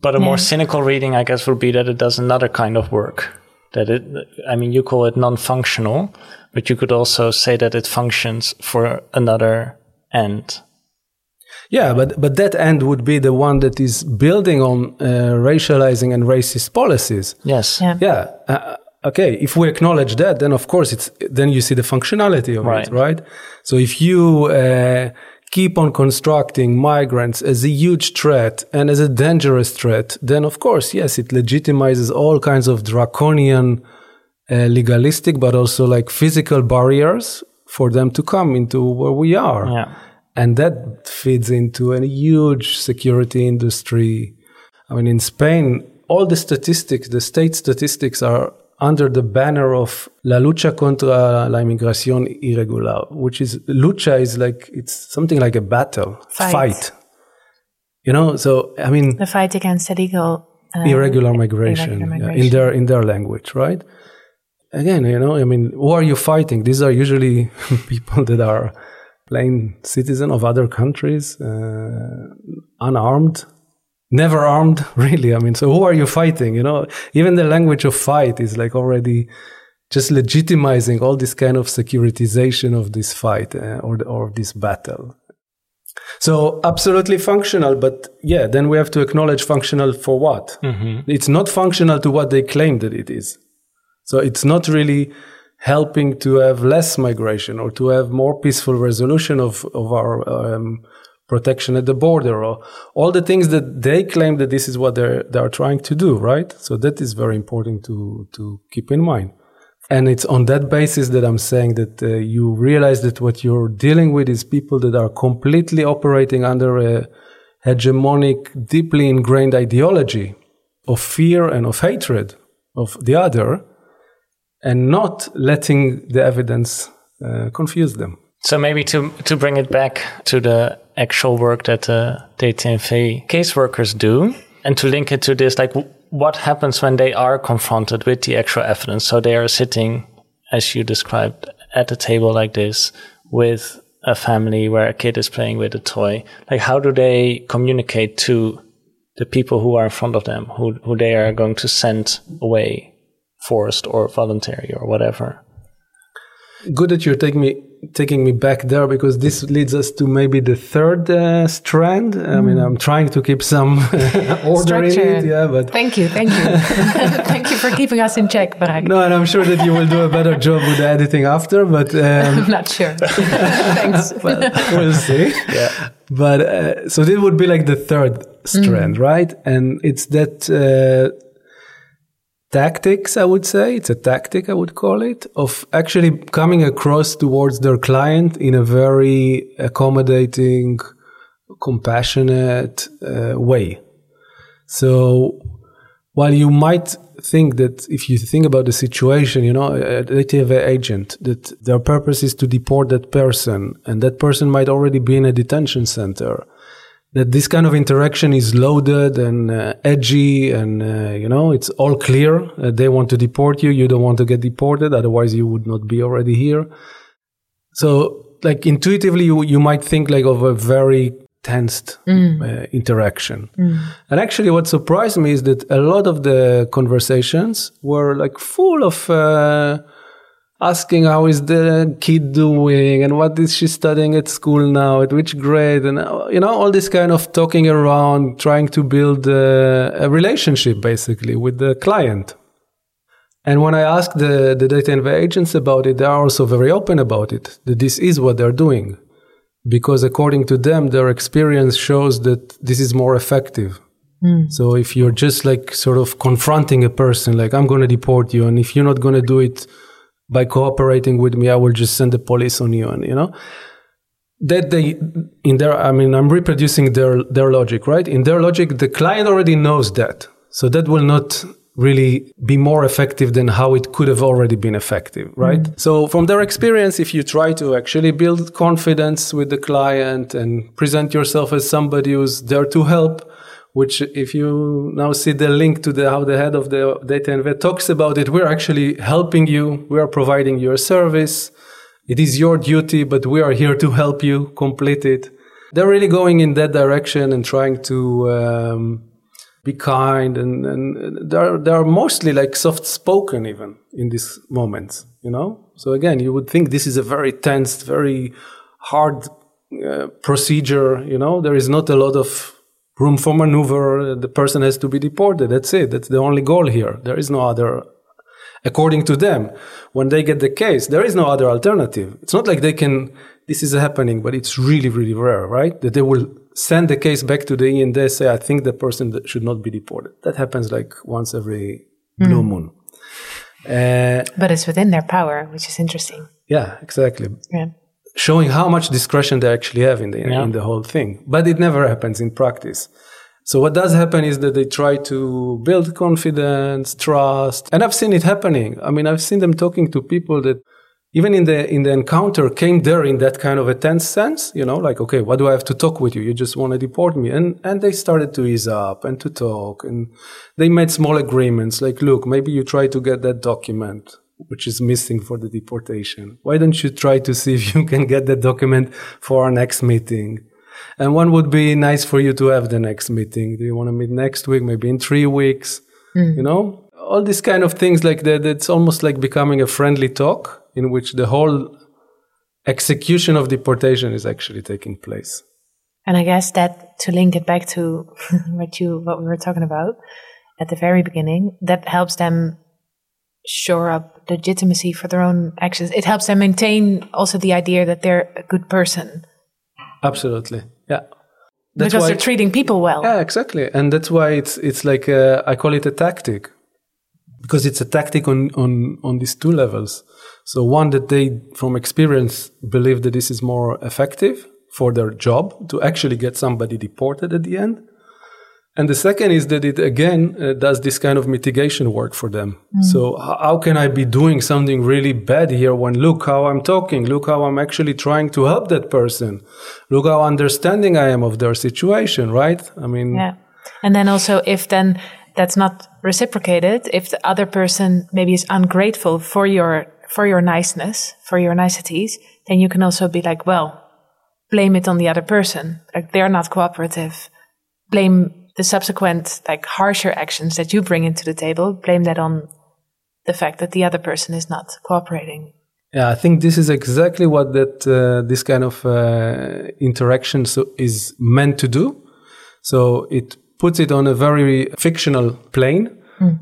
But a Yeah. more cynical reading, I guess, would be that it does another kind of work. That it, I mean, you call it non-functional, but you could also say that it functions for another end. Yeah, but but that end would be the one that is building on uh, racializing and racist policies. Yes. Yeah. Yeah. Uh, okay. If we acknowledge that, then of course it's then you see the functionality of Right. it, right? So if you uh, keep on constructing migrants as a huge threat and as a dangerous threat, then of course, yes, it legitimizes all kinds of draconian, uh, legalistic, but also like physical barriers for them to come into where we are. Yeah. And that feeds into a huge security industry. I mean, in Spain, all the statistics, the state statistics are under the banner of La lucha contra la inmigración irregular, which is lucha is like, it's something like a battle, Fight. You know, so I mean, The fight against illegal uh, irregular migration, irregular yeah, in their in their language, right? Again, you know, I mean, who are you fighting? These are usually people that are plain citizen of other countries, uh, unarmed, never armed, really. I mean, so who are you fighting? You know, even the language of fight is like already just legitimizing all this kind of securitization of this fight uh, or the, or this battle. So absolutely functional, but yeah, then we have to acknowledge functional for what? It's not functional to what they claim that it is. So it's not really helping to have less migration or to have more peaceful resolution of, of our um, protection at the border or all the things that they claim that this is what they're, they're trying to do, right? So that is very important to, to keep in mind. And it's on that basis that I'm saying that uh, you realize that what you're dealing with is people that are completely operating under a hegemonic, deeply ingrained ideology of fear and of hatred of the other and not letting the evidence uh, confuse them. So maybe to to bring it back to the actual work that uh, the DTNV caseworkers do, and to link it to this, like what happens when they are confronted with the actual evidence? So they are sitting, as you described, at a table like this with a family where a kid is playing with a toy. Like how do they communicate to the people who are in front of them, who who they are going to send away, forced or voluntary or whatever? Good that you're taking me taking me back there because this leads us to maybe the third uh, strand. I mean, I'm trying to keep some order in it, yeah, but Thank you, thank you. thank you for keeping us in check, Barak. no, and I'm sure that you will do a better job with the editing after, but um, I'm not sure. Thanks. we'll see. Yeah. But uh, so this would be like the third strand, right? And it's that uh, tactics, I would say. It's a tactic, I would call it, of actually coming across towards their client in a very accommodating, compassionate uh, way. So while you might think that if you think about the situation, you know, a DTV agent, that their purpose is to deport that person, and that person might already be in a detention center, that this kind of interaction is loaded and uh, edgy, and uh, you know, it's all clear. Uh, they want to deport you, you don't want to get deported, otherwise you would not be already here. So, like intuitively, you, you might think like of a very tensed uh, interaction. And actually, what surprised me is that a lot of the conversations were like full of uh, asking how is the kid doing and what is she studying at school now, at which grade, and you know all this kind of talking around, trying to build uh, a relationship basically with the client. And when I ask the, the DTNV agents about it, they are also very open about it, that this is what they're doing. Because according to them, their experience shows that this is more effective. So if you're just like sort of confronting a person, like, I'm going to deport you, and if you're not going to do it by cooperating with me, I will just send the police on you, and you know, that they in their i mean i'm reproducing their their logic right? In their logic the client already knows that. So that will not really be more effective than how it could have already been effective right? Mm-hmm. So from their experience if you try to actually build confidence with the client and present yourself as somebody who's there to help which if you now see the link to the how the head of the DTNV talks about it we're actually helping you. We are providing you a service. It is your duty, but we are here to help you complete it. they're really going in that direction and trying to um, be kind and, and they're, they're mostly like soft spoken even in these moments you know? So again you would think this is a very tense very hard uh, procedure you know? There is not a lot of room for maneuver the person has to be deported that's it that's the only goal here there is no other according to them when they get the case there is no other alternative it's not like they can this is happening but it's really really rare right that they will send the case back to the E and they say, I think the person should not be deported. That happens like once every blue Hmm. moon. Uh, But it's within their power, which is interesting. yeah, exactly. Yeah. Showing how much discretion they actually have in the, Yeah. in the whole thing. But it never happens in practice. So what does happen is that they try to build confidence, trust, and I've seen it happening. I mean, I've seen them talking to people that even in the in the encounter came there in that kind of a tense sense, you know, like okay, what do I have to talk with you? You just want to deport me, and and they started to ease up and to talk, and they made small agreements, like look, maybe you try to get that document which is missing for the deportation. Why don't you try to see if you can get that document for our next meeting? And one would be nice for you to have the next meeting? Do you want to meet next week? Maybe in three weeks? Hmm. You know, all these kind of things like that. It's almost like becoming a friendly talk in which the whole execution of deportation is actually taking place. And I guess that to link it back to what you what we were talking about at the very beginning, that helps them shore up legitimacy for their own actions. It helps them maintain also the idea that they're a good person Absolutely. Yeah. because they're treating people well. Yeah, exactly, and that's why it's it's like a, I call it a tactic, because it's a tactic on on on these two levels. So one that they, from experience, believe that this is more effective for their job to actually get somebody deported at the end, and the second is that it again uh, does this kind of mitigation work for them. So how can I be doing something really bad here when look how I'm talking, look how I'm actually trying to help that person, look how understanding I am of their situation, right? I mean, Yeah. And then also if then that's not reciprocated, if the other person maybe is ungrateful for your for your niceness, for your niceties, then you can also be like, well, blame it on the other person. Like they're not cooperative. Blame the subsequent like harsher actions that you bring into the table, blame that on the fact that the other person is not cooperating. Yeah, I think this is exactly what that uh, this kind of uh, interaction so is meant to do. So it puts it on a very fictional plane,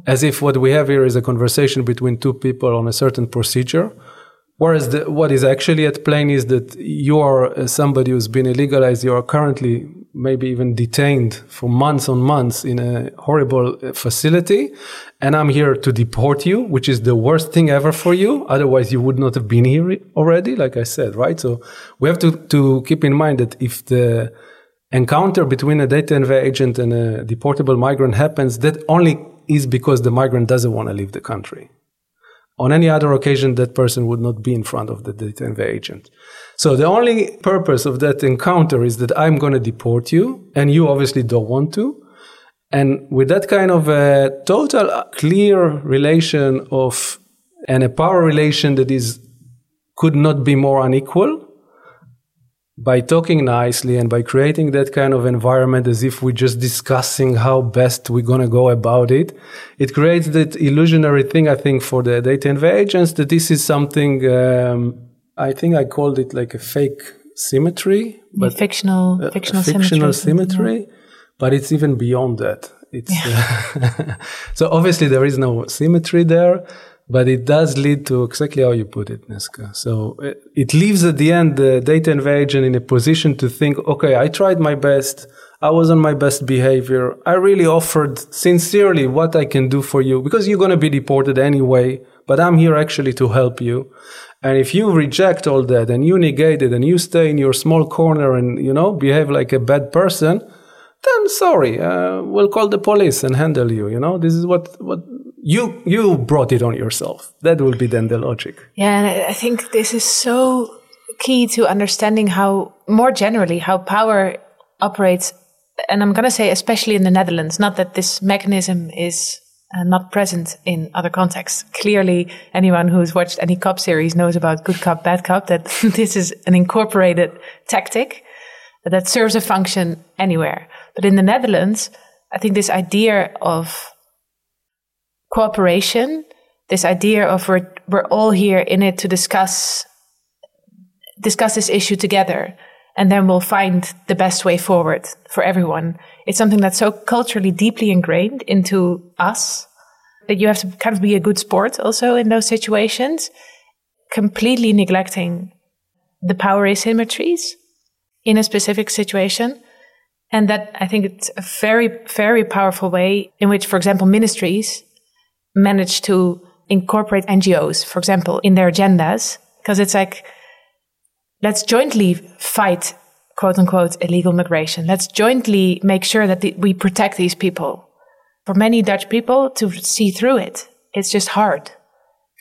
as if what we have here is a conversation between two people on a certain procedure. Whereas the, what is actually at play is that you are uh, somebody who's been illegalized. You are currently maybe even detained for months on months in a horrible uh, facility. And I'm here to deport you, which is the worst thing ever for you. Otherwise, you would not have been here already, like I said, right? So we have to, to keep in mind that if the encounter between a DTNV agent and a deportable migrant happens, that only is because the migrant doesn't want to leave the country. On any other occasion, that person would not be in front of the data agent. So the only purpose of that encounter is that I'm going to deport you, and you obviously don't want to. And with that kind of a total uh, clear relation of and a power relation that is could not be more unequal, by talking nicely and by creating that kind of environment as if we're just discussing how best we're going to go about it, it creates that illusionary thing, I think, for the DTNV agents that this is something, um, I think I called it like a fake symmetry, But fictional, a fictional, fictional symmetry. symmetry, but it's even beyond that. It's uh, so obviously there is no symmetry there, but it does lead to exactly how you put it, Neska. So it, it leaves at the end the data invasion in a position to think, okay, I tried my best. I was on my best behavior. I really offered sincerely what I can do for you because you're going to be deported anyway, but I'm here actually to help you. And if you reject all that and you negate it and you stay in your small corner and, you know, behave like a bad person, then sorry, uh, we'll call the police and handle you. You know, this is what, what you, you brought it on yourself. That will be then the logic. Yeah, and I- think this is so key to understanding how, more generally, how power operates. And I'm going to say, especially in the Netherlands, not that this mechanism is uh, not present in other contexts. Clearly, anyone who's watched any cop series knows about good cop, bad cop, that this is an incorporated tactic. that serves a function anywhere. But in the Netherlands, I think this idea of cooperation, this idea of we're, we're all here in it to discuss discuss this issue together and then we'll find the best way forward for everyone. It's something that's so culturally deeply ingrained into us that you have to kind of be a good sport also in those situations, completely neglecting the power asymmetries in a specific situation. And that I think it's a very, very powerful way in which, for example, ministries manage to incorporate NGOs, for example, in their agendas. Because it's like, let's jointly fight quote unquote illegal migration. Let's jointly make sure that the, we protect these people. For many Dutch people to see through it, it's just hard.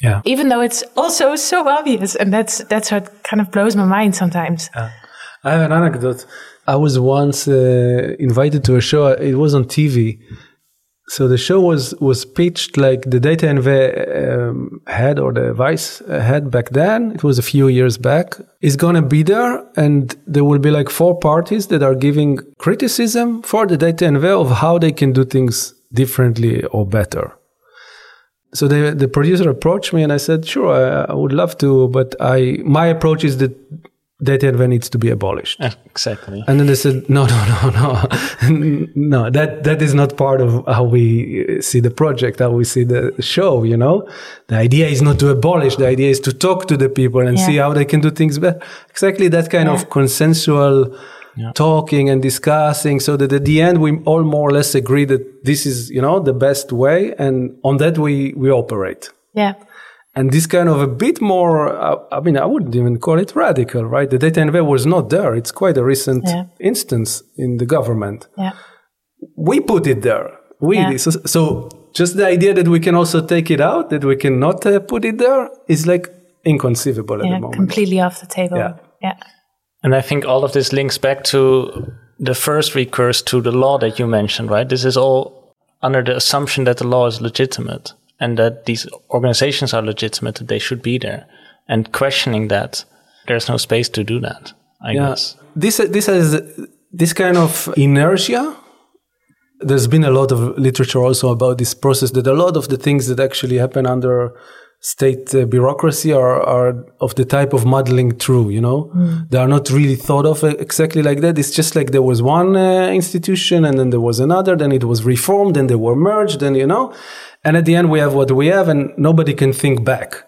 Yeah. Even though it's also so obvious. And that's, that's what kind of blows my mind sometimes. Yeah. I have an anecdote. I was once uh, invited to a show. It was on TV. So the show was was pitched like the data DTNV um, head or the vice head back then. It was a few years back. Is gonna be there, and there will be like four parties that are giving criticism for the data DTNV of how they can do things differently or better. So the the producer approached me, and I said, "Sure, I, I would love to, but I my approach is that DTNV needs to be abolished. Exactly. And then they said, no, no, no, no, no, that, that is not part of how we uh, see the project, how we see the show, you know? The idea is not to abolish. The idea is to talk to the people and yeah. see how they can do things better. Exactly that kind yeah. of consensual yeah. talking and discussing so that at the end we all more or less agree that this is, you know, the best way. And on that we, we operate. Yeah. And this kind of a bit more, uh, I mean, I wouldn't even call it radical, right? The data DTNV was not there. It's quite a recent yeah. instance in the government. Yeah. We put it there. We, yeah. so, so, just the idea that we can also take it out, that we cannot uh, put it there is like inconceivable yeah, at the moment. completely off the table. Yeah. yeah. And I think all of this links back to the first recurse to the law that you mentioned, right? This is all under the assumption that the law is legitimate and that these organizations are legitimate, that they should be there. And questioning that, there's no space to do that, I yeah. guess. This, this has this kind of inertia. There's been a lot of literature also about this process that a lot of the things that actually happen under state uh, bureaucracy are, are of the type of muddling through, you know? Mm. They are not really thought of exactly like that. It's just like there was one uh, institution and then there was another, then it was reformed and they were merged and, you know? And at the end, we have what we have, and nobody can think back.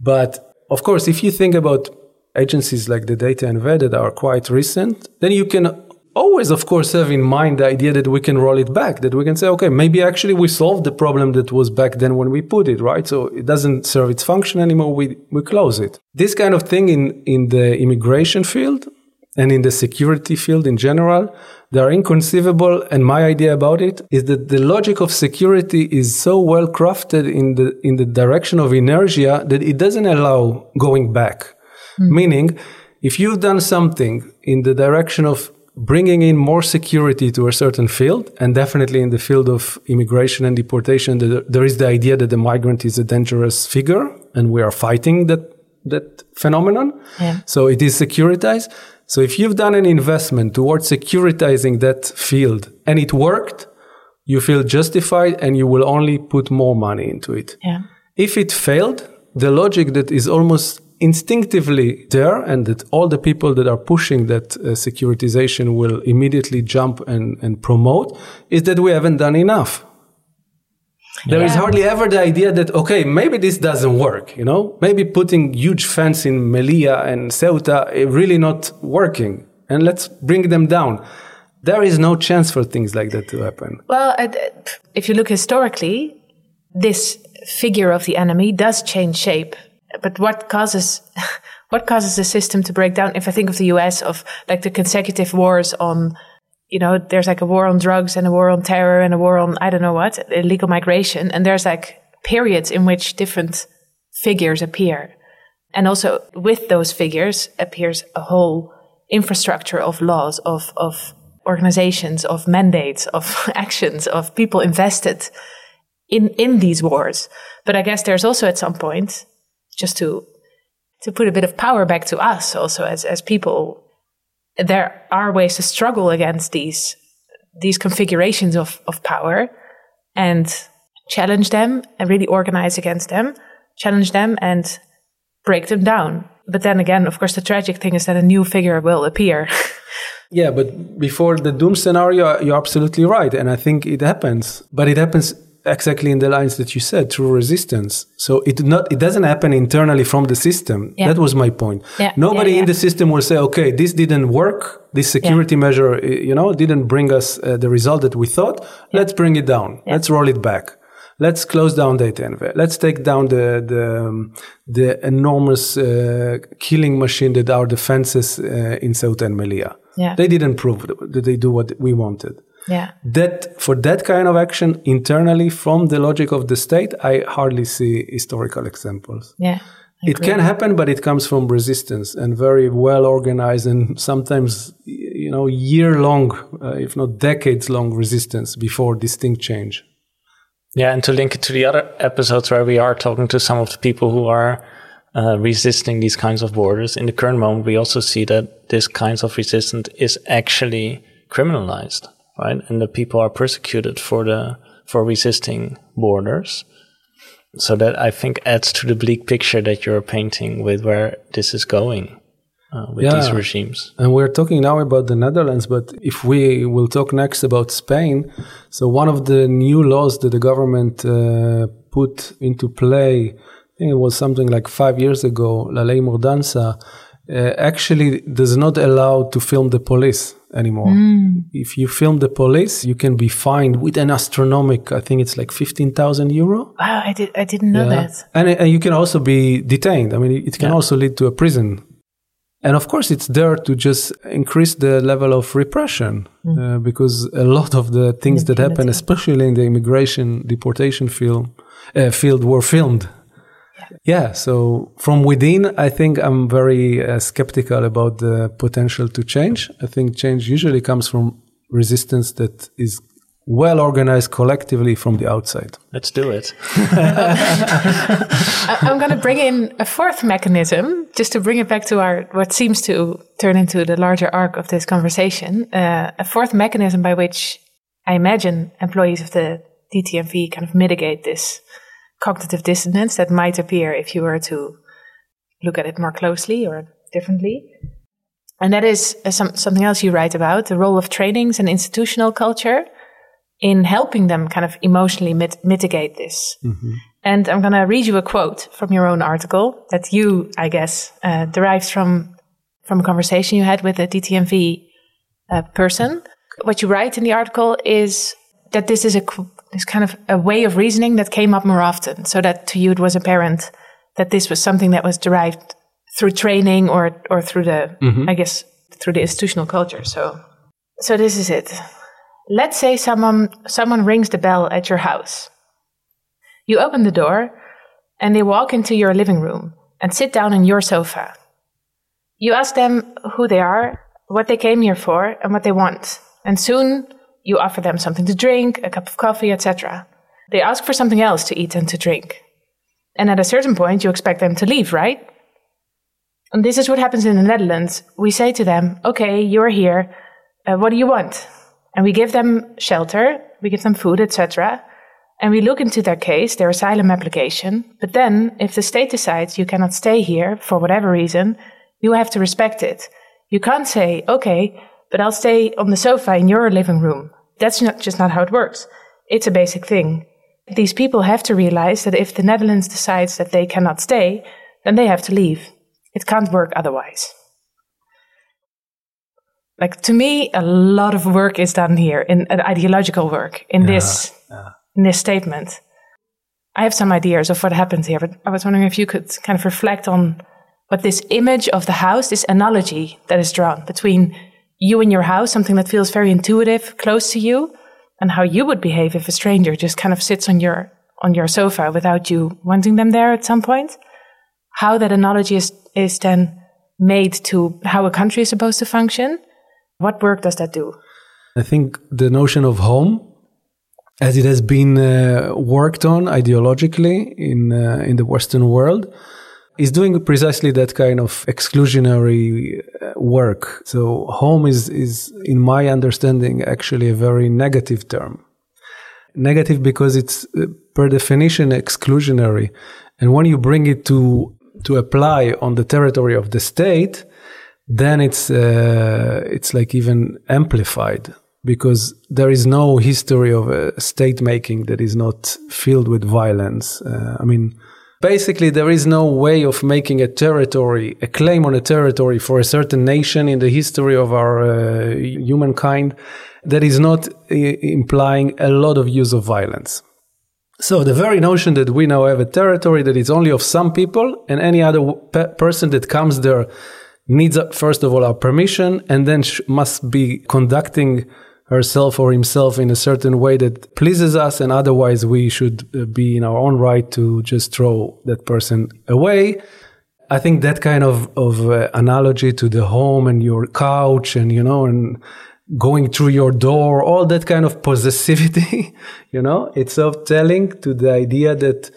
But of course, if you think about agencies like the DTNV that are quite recent, then you can always, of course, have in mind the idea that we can roll it back, that we can say, okay, maybe actually we solved the problem that was back then when we put it, right? So it doesn't serve its function anymore. We, we close it. This kind of thing in, in the immigration field and in the security field in general, they are inconceivable. And my idea about it is that the logic of security is so well crafted in the, in the direction of inertia that it doesn't allow going back. Mm. Meaning, if you've done something in the direction of bringing in more security to a certain field, and definitely in the field of immigration and deportation, there is the idea that the migrant is a dangerous figure, and we are fighting that that phenomenon. Yeah. So it is securitized. So if you've done an investment towards securitizing that field and it worked, you feel justified and you will only put more money into it. Yeah. If it failed, the logic that is almost instinctively there and that all the people that are pushing that uh, securitization will immediately jump and, and promote is that we haven't done enough. There yeah. is hardly ever the idea that, okay, maybe this doesn't work, you know? Maybe putting huge fence in Melilla and Ceuta is really not working. And let's bring them down. There is no chance for things like that to happen. Well, if you look historically, this figure of the enemy does change shape. But what causes, what causes the system to break down? If I think of the US, of like the consecutive wars on you know, there's like a war on drugs and a war on terror and a war on, I don't know what, illegal migration. And there's like periods in which different figures appear. And also with those figures appears a whole infrastructure of laws, of, of organizations, of mandates, of actions, of people invested in, in these wars. But I guess there's also at some point, just to, to put a bit of power back to us also as, as people there are ways to struggle against these these configurations of, of power and challenge them and really organize against them, challenge them and break them down. But then again, of course, the tragic thing is that a new figure will appear. yeah, but before the doom scenario, you're absolutely right. And I think it happens, but it happens exactly in the lines that you said through resistance. So it not it doesn't happen internally from the system. Yeah. That was my point. Yeah. Nobody yeah, in the system will say, okay, this didn't work. This security measure, you know, didn't bring us uh, the result that we thought. Let's bring it down. Let's roll it back. Let's close down DTNV. Let's take down the the, um, the enormous uh, killing machine that are defenses uh, in Ceuta and Melilla. Yeah. They didn't prove that they do what we wanted. Yeah. That for that kind of action internally from the logic of the state, I hardly see historical examples. Yeah. It can happen, but it comes from resistance and very well organized and sometimes, you know, year long, uh, if not decades long resistance before distinct change. Yeah. And to link it to the other episodes where we are talking to some of the people who are uh, resisting these kinds of borders, in the current moment, we also see that this kinds of resistance is actually criminalized right? And the people are persecuted for the for resisting borders. So that I think adds to the bleak picture that you're painting with where this is going uh, with yeah. these regimes. And we're talking now about the Netherlands, but if we will talk next about Spain, so one of the new laws that the government uh, put into play, I think it was something like five years ago, La Ley Mordaza, uh, actually does not allow to film the police anymore. Mm. If you film the police, you can be fined with an astronomic, I think it's like 15,000 euro. Wow, I, did, I didn't know yeah. that. And, and you can also be detained. I mean, it can yeah. also lead to a prison. And of course, it's there to just increase the level of repression mm. uh, because a lot of the things that happen, especially in the immigration deportation film, uh, field, were filmed yeah. So from within, I think I'm very uh, skeptical about the potential to change. I think change usually comes from resistance that is well organized collectively from the outside. Let's do it. I'm going to bring in a fourth mechanism just to bring it back to our what seems to turn into the larger arc of this conversation. Uh, a fourth mechanism by which I imagine employees of the DTNV kind of mitigate this cognitive dissonance that might appear if you were to look at it more closely or differently. And that is uh, some, something else you write about the role of trainings and institutional culture in helping them kind of emotionally mit- mitigate this. Mm-hmm. And I'm going to read you a quote from your own article that you, I guess, uh, derives from from a conversation you had with a DTNV uh, person. What you write in the article is that this is a this kind of a way of reasoning that came up more often, so that to you it was apparent that this was something that was derived through training or or through the mm-hmm. I guess through the institutional culture. So so this is it. Let's say someone someone rings the bell at your house. You open the door and they walk into your living room and sit down on your sofa. You ask them who they are, what they came here for, and what they want. And soon you offer them something to drink, a cup of coffee, etc. They ask for something else to eat and to drink. And at a certain point, you expect them to leave, right? And this is what happens in the Netherlands. We say to them, okay, you're here. Uh, what do you want? And we give them shelter, we give them food, etc. And we look into their case, their asylum application. But then, if the state decides you cannot stay here for whatever reason, you have to respect it. You can't say, okay, but I'll stay on the sofa in your living room. That's not just not how it works. It's a basic thing. These people have to realize that if the Netherlands decides that they cannot stay, then they have to leave. It can't work otherwise. Like to me, a lot of work is done here in uh, ideological work in yeah, this yeah. in this statement. I have some ideas of what happens here, but I was wondering if you could kind of reflect on what this image of the house, this analogy that is drawn between you and your house, something that feels very intuitive, close to you, and how you would behave if a stranger just kind of sits on your on your sofa without you wanting them there at some point. How that analogy is is then made to how a country is supposed to function. What work does that do? I think the notion of home, as it has been uh, worked on ideologically in uh, in the Western world, is doing precisely that kind of exclusionary uh, work. So home is, is, in my understanding, actually a very negative term. Negative because it's uh, per definition exclusionary. And when you bring it to, to apply on the territory of the state, then it's, uh, it's like even amplified because there is no history of a state making that is not filled with violence. Uh, I mean, basically there is no way of making a territory, a claim on a territory for a certain nation in the history of our uh, humankind that is not I- implying a lot of use of violence. So the very notion that we now have a territory that is only of some people and any other pe- person that comes there needs, uh, first of all, our permission and then sh- must be conducting herself or himself in a certain way that pleases us and otherwise we should uh, be in our own right to just throw that person away i think that kind of of uh, analogy to the home and your couch and you know and going through your door all that kind of possessivity you know it's so telling to the idea that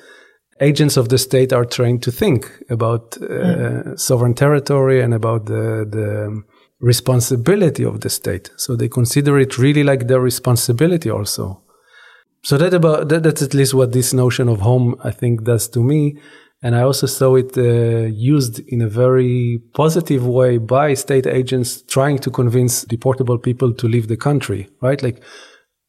agents of the state are trained to think about uh, mm. sovereign territory and about the the responsibility of the state. So they consider it really like their responsibility also. So that about that, that's at least what this notion of home I think does to me. And I also saw it uh, used in a very positive way by state agents trying to convince deportable people to leave the country, right? Like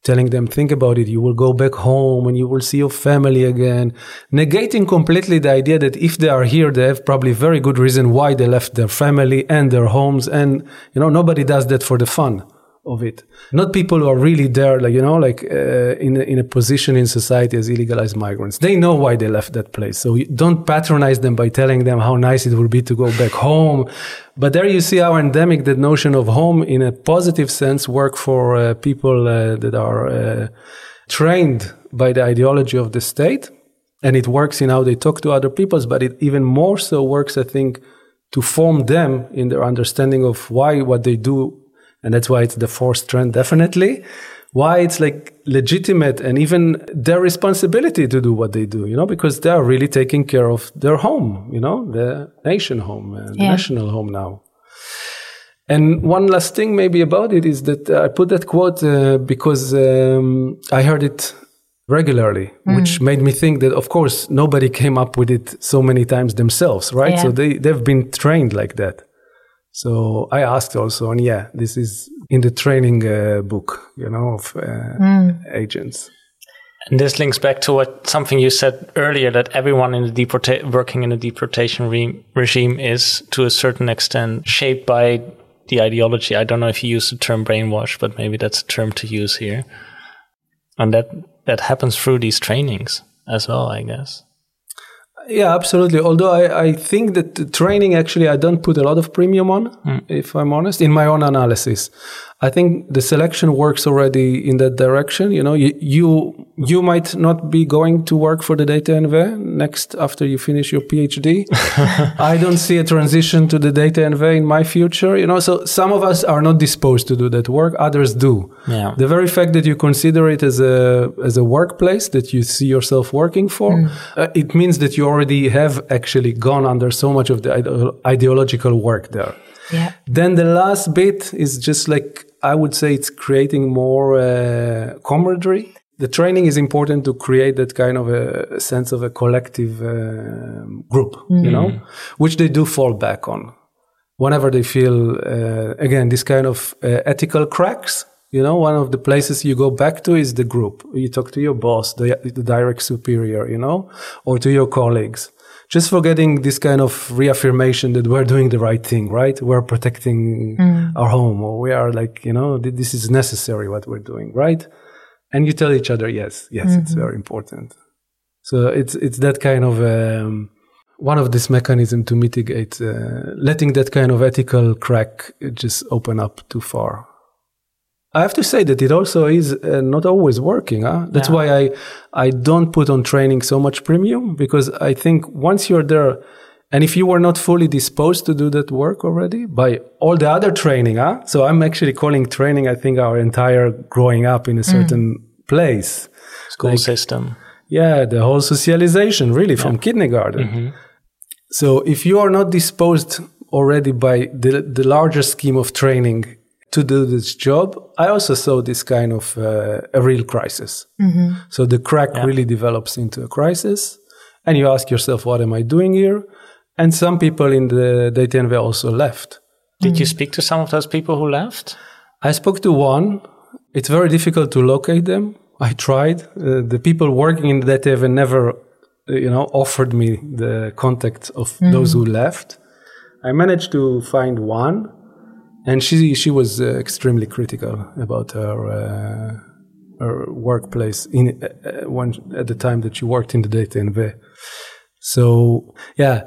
telling them, think about it, you will go back home and you will see your family again, negating completely the idea that if they are here, they have probably very good reason why they left their family and their homes. And, you know, nobody does that for the fun of it. Not people who are really there, like, you know, like uh, in, a, in a position in society as illegalized migrants. They know why they left that place. So don't patronize them by telling them how nice it would be to go back home. But there you see how endemic that notion of home in a positive sense work for uh, people uh, that are uh, trained by the ideology of the state. And it works in how they talk to other peoples, but it even more so works, I think, to form them in their understanding of why what they do and that's why it's the fourth trend, definitely. Why it's like legitimate and even their responsibility to do what they do, you know, because they are really taking care of their home, you know, the nation home, uh, yeah. national home now. And one last thing maybe about it is that I put that quote uh, because um, I heard it regularly, mm. which made me think that, of course, nobody came up with it so many times themselves, right? Yeah. So they, they've been trained like that. So I asked also, and yeah, this is in the training uh, book, you know, of uh, mm. agents. And this links back to what something you said earlier that everyone in the deporta- working in a deportation re- regime is to a certain extent shaped by the ideology. I don't know if you use the term brainwash, but maybe that's a term to use here. And that that happens through these trainings as well, I guess. Yeah, absolutely. Although I, I think that training actually I don't put a lot of premium on, mm. if I'm honest, in my own analysis. I think the selection works already in that direction. You know, you, you, you might not be going to work for the DTNV next after you finish your PhD. I don't see a transition to the DTNV in my future. You know, so some of us are not disposed to do that work. Others do. Yeah. The very fact that you consider it as a, as a workplace that you see yourself working for, mm. uh, it means that you already have actually gone under so much of the ide- ideological work there. Yeah. Then the last bit is just like I would say it's creating more uh, camaraderie. The training is important to create that kind of a sense of a collective uh, group, mm-hmm. you know, which they do fall back on whenever they feel, uh, again, this kind of uh, ethical cracks. You know, one of the places you go back to is the group. You talk to your boss, the, the direct superior, you know, or to your colleagues just for getting this kind of reaffirmation that we're doing the right thing, right? We're protecting mm. our home or we are like, you know, this is necessary what we're doing, right? And you tell each other, yes, yes, mm-hmm. it's very important. So it's, it's that kind of, um, one of this mechanism to mitigate, uh, letting that kind of ethical crack just open up too far. I have to say that it also is uh, not always working. Huh? That's yeah. why I I don't put on training so much premium because I think once you're there, and if you were not fully disposed to do that work already by all the other training, huh? So I'm actually calling training. I think our entire growing up in a certain mm. place, school like, system. Yeah, the whole socialization really yeah. from kindergarten. Mm-hmm. So if you are not disposed already by the, the larger scheme of training to do this job, I also saw this kind of uh, a real crisis. So the crack really develops into a crisis, and you ask yourself, "What am I doing here?" And some people in the DTNV also left. Did you speak to some of those people who left? I spoke to one. It's very difficult to locate them. I tried. Uh, the people working in the DTNV never, uh, you know, offered me the contact of those who left. I managed to find one, and she she was uh, extremely critical about her uh, her workplace in uh, uh, when at the time that she worked in the DTNV. So yeah,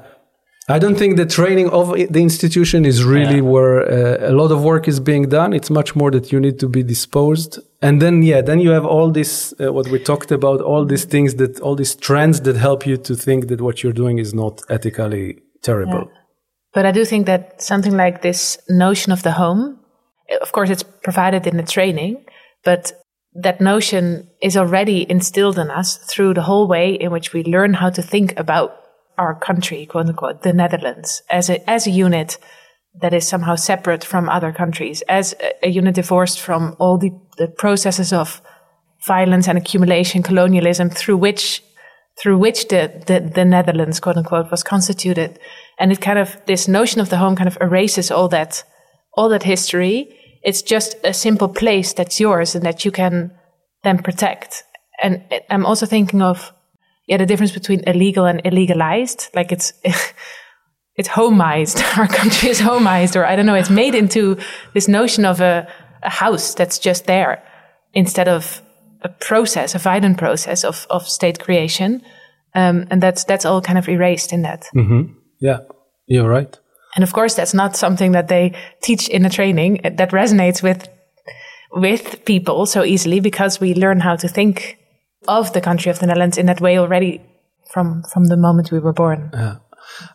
I don't think the training of the institution is really where uh, a lot of work is being done. It's much more that you need to be disposed. And then, yeah, then you have all this, uh, what we talked about, all these things that, all these trends that help you to think that what you're doing is not ethically terrible. But I do think that something like this notion of the home, of course, it's provided in the training, but that notion is already instilled in us through the whole way in which we learn how to think about our country, quote unquote, the Netherlands, as a, as a unit that is somehow separate from other countries, as a, a unit divorced from all the, the processes of violence and accumulation, colonialism, through which through which the, the, the Netherlands, quote unquote, was constituted. And it kind of, this notion of the home kind of erases all that, all that history. It's just a simple place that's yours and that you can then protect. And I'm also thinking of, yeah, the difference between illegal and illegalized. Like it's, it's homeized. Our country is homeized, or I don't know, it's made into this notion of a, a house that's just there instead of a process, a violent process of, of state creation. Um, and that's, that's all kind of erased in that. Yeah, you're right. And of course, that's not something that they teach in the training that resonates with, with people so easily because we learn how to think of the country of the Netherlands in that way already from, from the moment we were born. Yeah.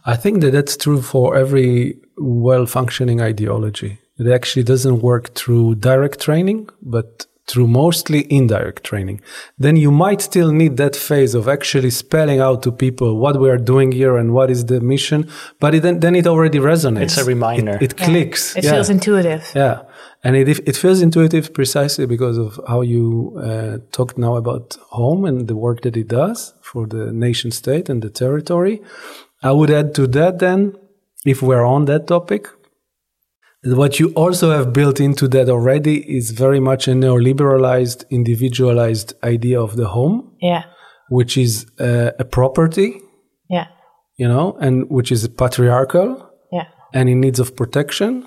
I think that that's true for every well functioning ideology. It actually doesn't work through direct training, but through mostly indirect training. Then you might still need that phase of actually spelling out to people what we are doing here and what is the mission, but it, then, then it already resonates. It's a reminder. It, it clicks. It yeah. feels intuitive. Yeah, and it it feels intuitive precisely because of how you uh, talked now about home and the work that it does for the nation state and the territory. I would add to that then, if we're on that topic, what you also have built into that already is very much a neoliberalized, individualized idea of the home, Yeah. which is uh, a property, Yeah. you know, and which is patriarchal Yeah. and in needs of protection.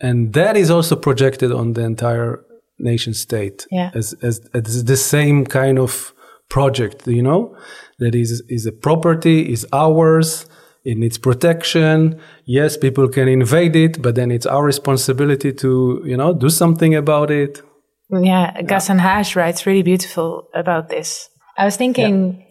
And that is also projected on the entire nation state Yeah. as, as, as the same kind of project, you know, that is, is a property, is ours, it needs protection. Yes, people can invade it, but then it's our responsibility to, you know, do something about it. Yeah, Ghassan Hage writes really beautiful about this. I was thinking,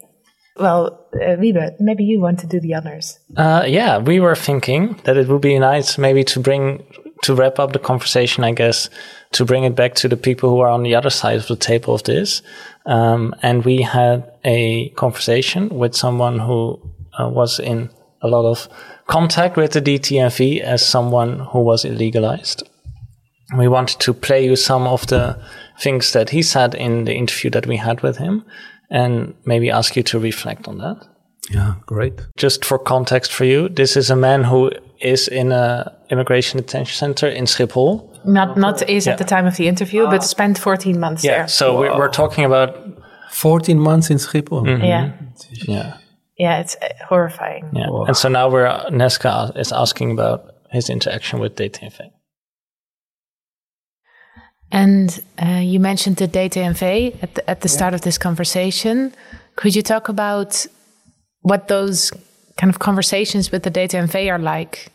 well, uh, Wiebe, maybe you want to do the honors. Uh, yeah, we were thinking that it would be nice maybe to bring to wrap up the conversation. I guess to bring it back to the people who are on the other side of the table of this. Um, and we had a conversation with someone who uh, was in a lot of contact with the DTNV as someone who was illegalized. We wanted to play you some of the things that he said in the interview that we had with him and maybe ask you to reflect on that Yeah, great. just for context for you, this is a man who is in a immigration detention center in Schiphol. Not not is Yeah. at the time of the interview, but spent 14 months Yeah. there. So we're, we're talking about 14 months in Schiphol. Yeah, yeah, yeah, it's uh, horrifying. yeah. And so now we're Neske is asking about his interaction with DTV. And uh, you mentioned the DTNV at the, at the start of this conversation. Could you talk about what those kind of conversations with the DTNV are like?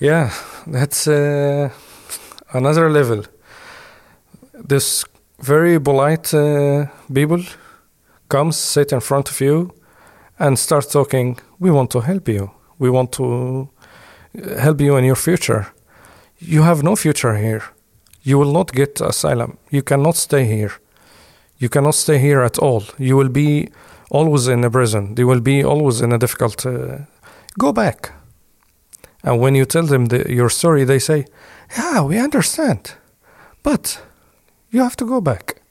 Yeah, that's uh, another level. This very polite uh, people comes, sit in front of you, and start talking. We want to help you. We want to uh, help you in your future. You have no future here. You will not get asylum. You cannot stay here. You cannot stay here at all. You will be always in a prison. You will be always in a difficult. Uh, go back And when you tell them the, your story, they say, Yeah, we understand. But you have to go back.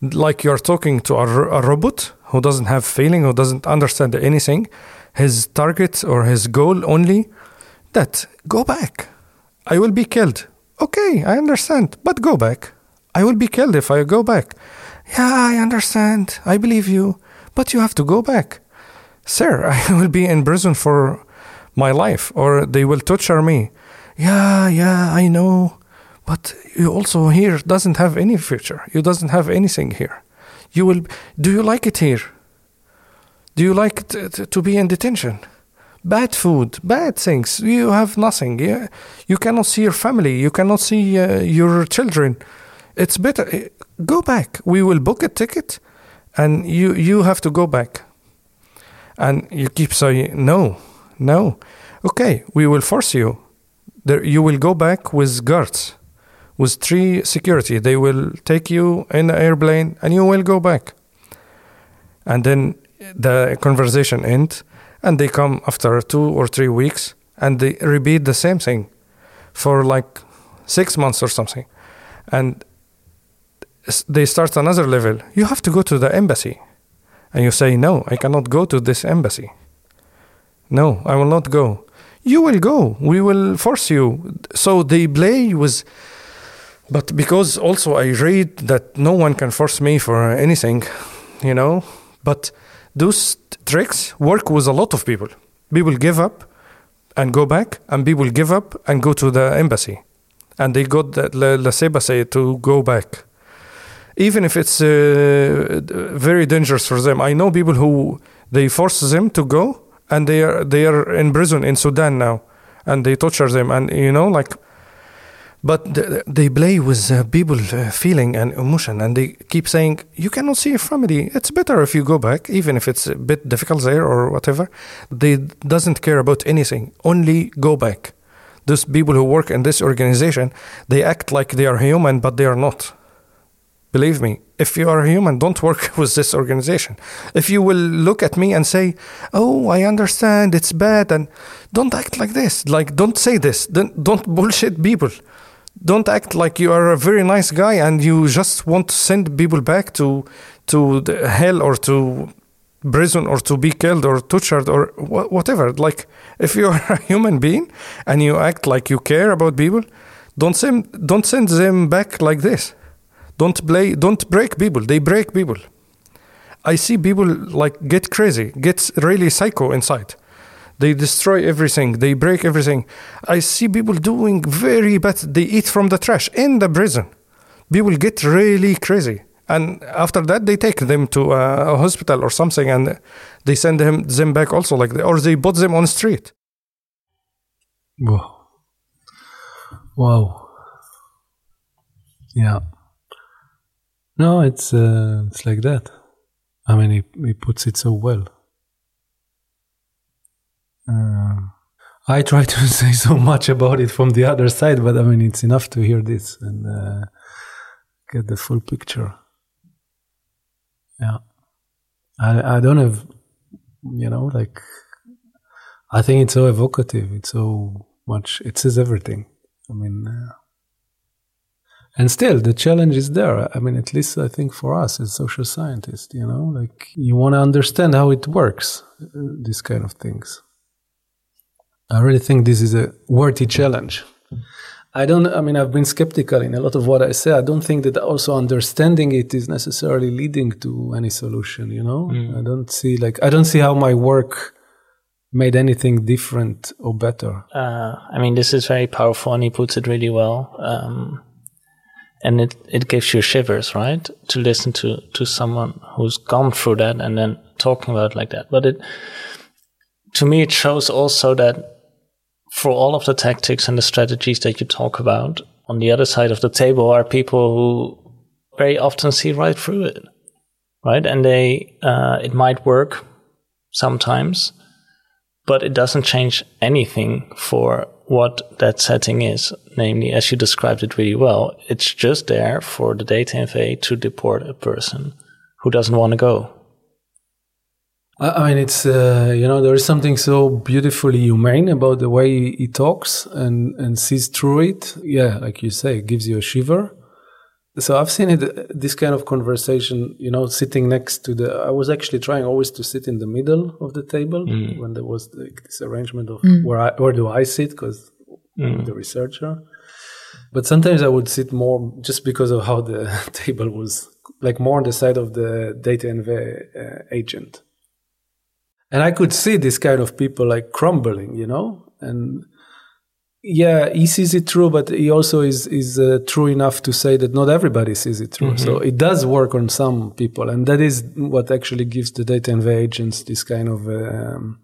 Like you're talking to a, a robot who doesn't have feeling, who doesn't understand anything. His target or his goal only that go back. I will be killed. Okay, I understand, but go back. I will be killed if I go back. Yeah, I understand. I believe you, but you have to go back. Sir, I will be in prison for my life or they will torture me. Yeah, yeah, I know. But you also here doesn't have any future. You doesn't have anything here. You will do you like it here? Do you like t- t- to be in detention? Bad food, bad things. You have nothing. You, you cannot see your family. You cannot see uh, your children. It's better. uh, Go back. We will book a ticket, and you you have to go back. And you keep saying no, no. Okay, we will force you. There, you will go back with guards, with three security. They will take you in the airplane, and you will go back. And then the conversation ends, and they come after two or three weeks, and they repeat the same thing for like six months or something, and they start another level. You have to go to the embassy, and you say, "No, I cannot go to this embassy." No, I will not go. You will go. We will force you. So they play with. But because also I read that no one can force me for anything, you know. But those tricks work with a lot of people. People give up and go back, and people give up and go to the embassy, and they got the le, laissez-passer to go back, even if it's uh, very dangerous for them. I know people who they force them to go, and they are they are in prison in Sudan now, and they torture them, and you know like. But th- they play with uh, people uh, feeling and emotion, and they keep saying, "You cannot see your family. It's better if you go back, even if it's a bit difficult there or whatever." They doesn't care about anything. Only go back. Those people who work in this organization, they act like they are human, but they are not. Believe me, if you are a human, don't work with this organization. If you will look at me and say, "Oh, I understand, it's bad," and don't act like this. Like, don't say this. Don't, don't bullshit people. Don't act like you are a very nice guy and you just want to send people back to to hell or to prison or to be killed or tortured or wha- whatever. Like, if you are a human being and you act like you care about people, don't send don't send them back like this. Don't play. Don't break people. They break people. I see people like get crazy, get really psycho inside. They destroy everything. They break everything. I see people doing very bad. They eat from the trash in the prison. People get really crazy, and after that they take them to a, a hospital or something, and they send them them back also like or they put them on street. Wow. Wow. Yeah. No, it's uh, it's like that. I mean, he he puts it so well. Um, I try to say so much about it from the other side, but I mean, it's enough to hear this and uh, get the full picture. Yeah, I I don't have, you know, like I think it's so evocative. It's so much. It says everything. I mean, uh, and still the challenge is there. I mean, at least I think for us as social scientists, you know, like you want to understand how it works, uh, these kind of things. I really think this is a worthy challenge. I don't. I mean, I've been skeptical in a lot of what I say. I don't think that also understanding it is necessarily leading to any solution. You know, I don't see like I don't see how my work made anything different or better. Uh, I mean, this is very powerful, and he puts it really well. Um, and it, it gives you shivers, right? To listen to, to someone who's gone through that and then talking about it like that. But it, to me, it shows also that for all of the tactics and the strategies that you talk about, on the other side of the table are people who very often see right through it, right? And they, uh, it might work sometimes, but it doesn't change anything for what that setting is. Namely, as you described it really well, it's just there for the data NVA to deport a person who doesn't want to go. I mean, it's uh, you know there is something so beautifully humane about the way he talks and and sees through it. Yeah, like you say, it gives you a shiver. So I've seen it this kind of conversation, you know, sitting next to the. I was actually trying always to sit in the middle of the table mm. when there was like this arrangement of mm. where I where do I sit because mm. the researcher. But sometimes I would sit more just because of how the table was like more on the side of the DTNV uh, agent and I could see this kind of people like crumbling, you know, and yeah, he sees it true, but he also is is uh, true enough to say that not everybody sees it true. Mm-hmm. So it does work on some people, and that is what actually gives the DTNV agents this kind of. Um,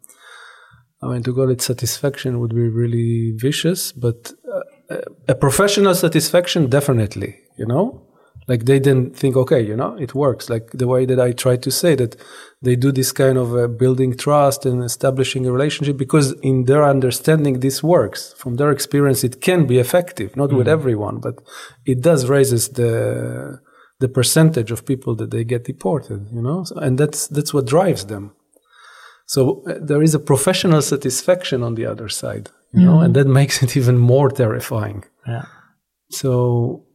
I mean, to call it satisfaction would be really vicious, but uh, a professional satisfaction, definitely, you know? Like they didn't think, okay, you know, it works. Like the way that I try to say that they do this kind of uh, building trust and establishing a relationship because in their understanding this works. From their experience, it can be effective, not mm-hmm. with everyone, but it does raises the the percentage of people that they get deported. You know, so, and that's that's what drives them. So uh, there is a professional satisfaction on the other side, you mm-hmm. know, and that makes it even more terrifying. Yeah. So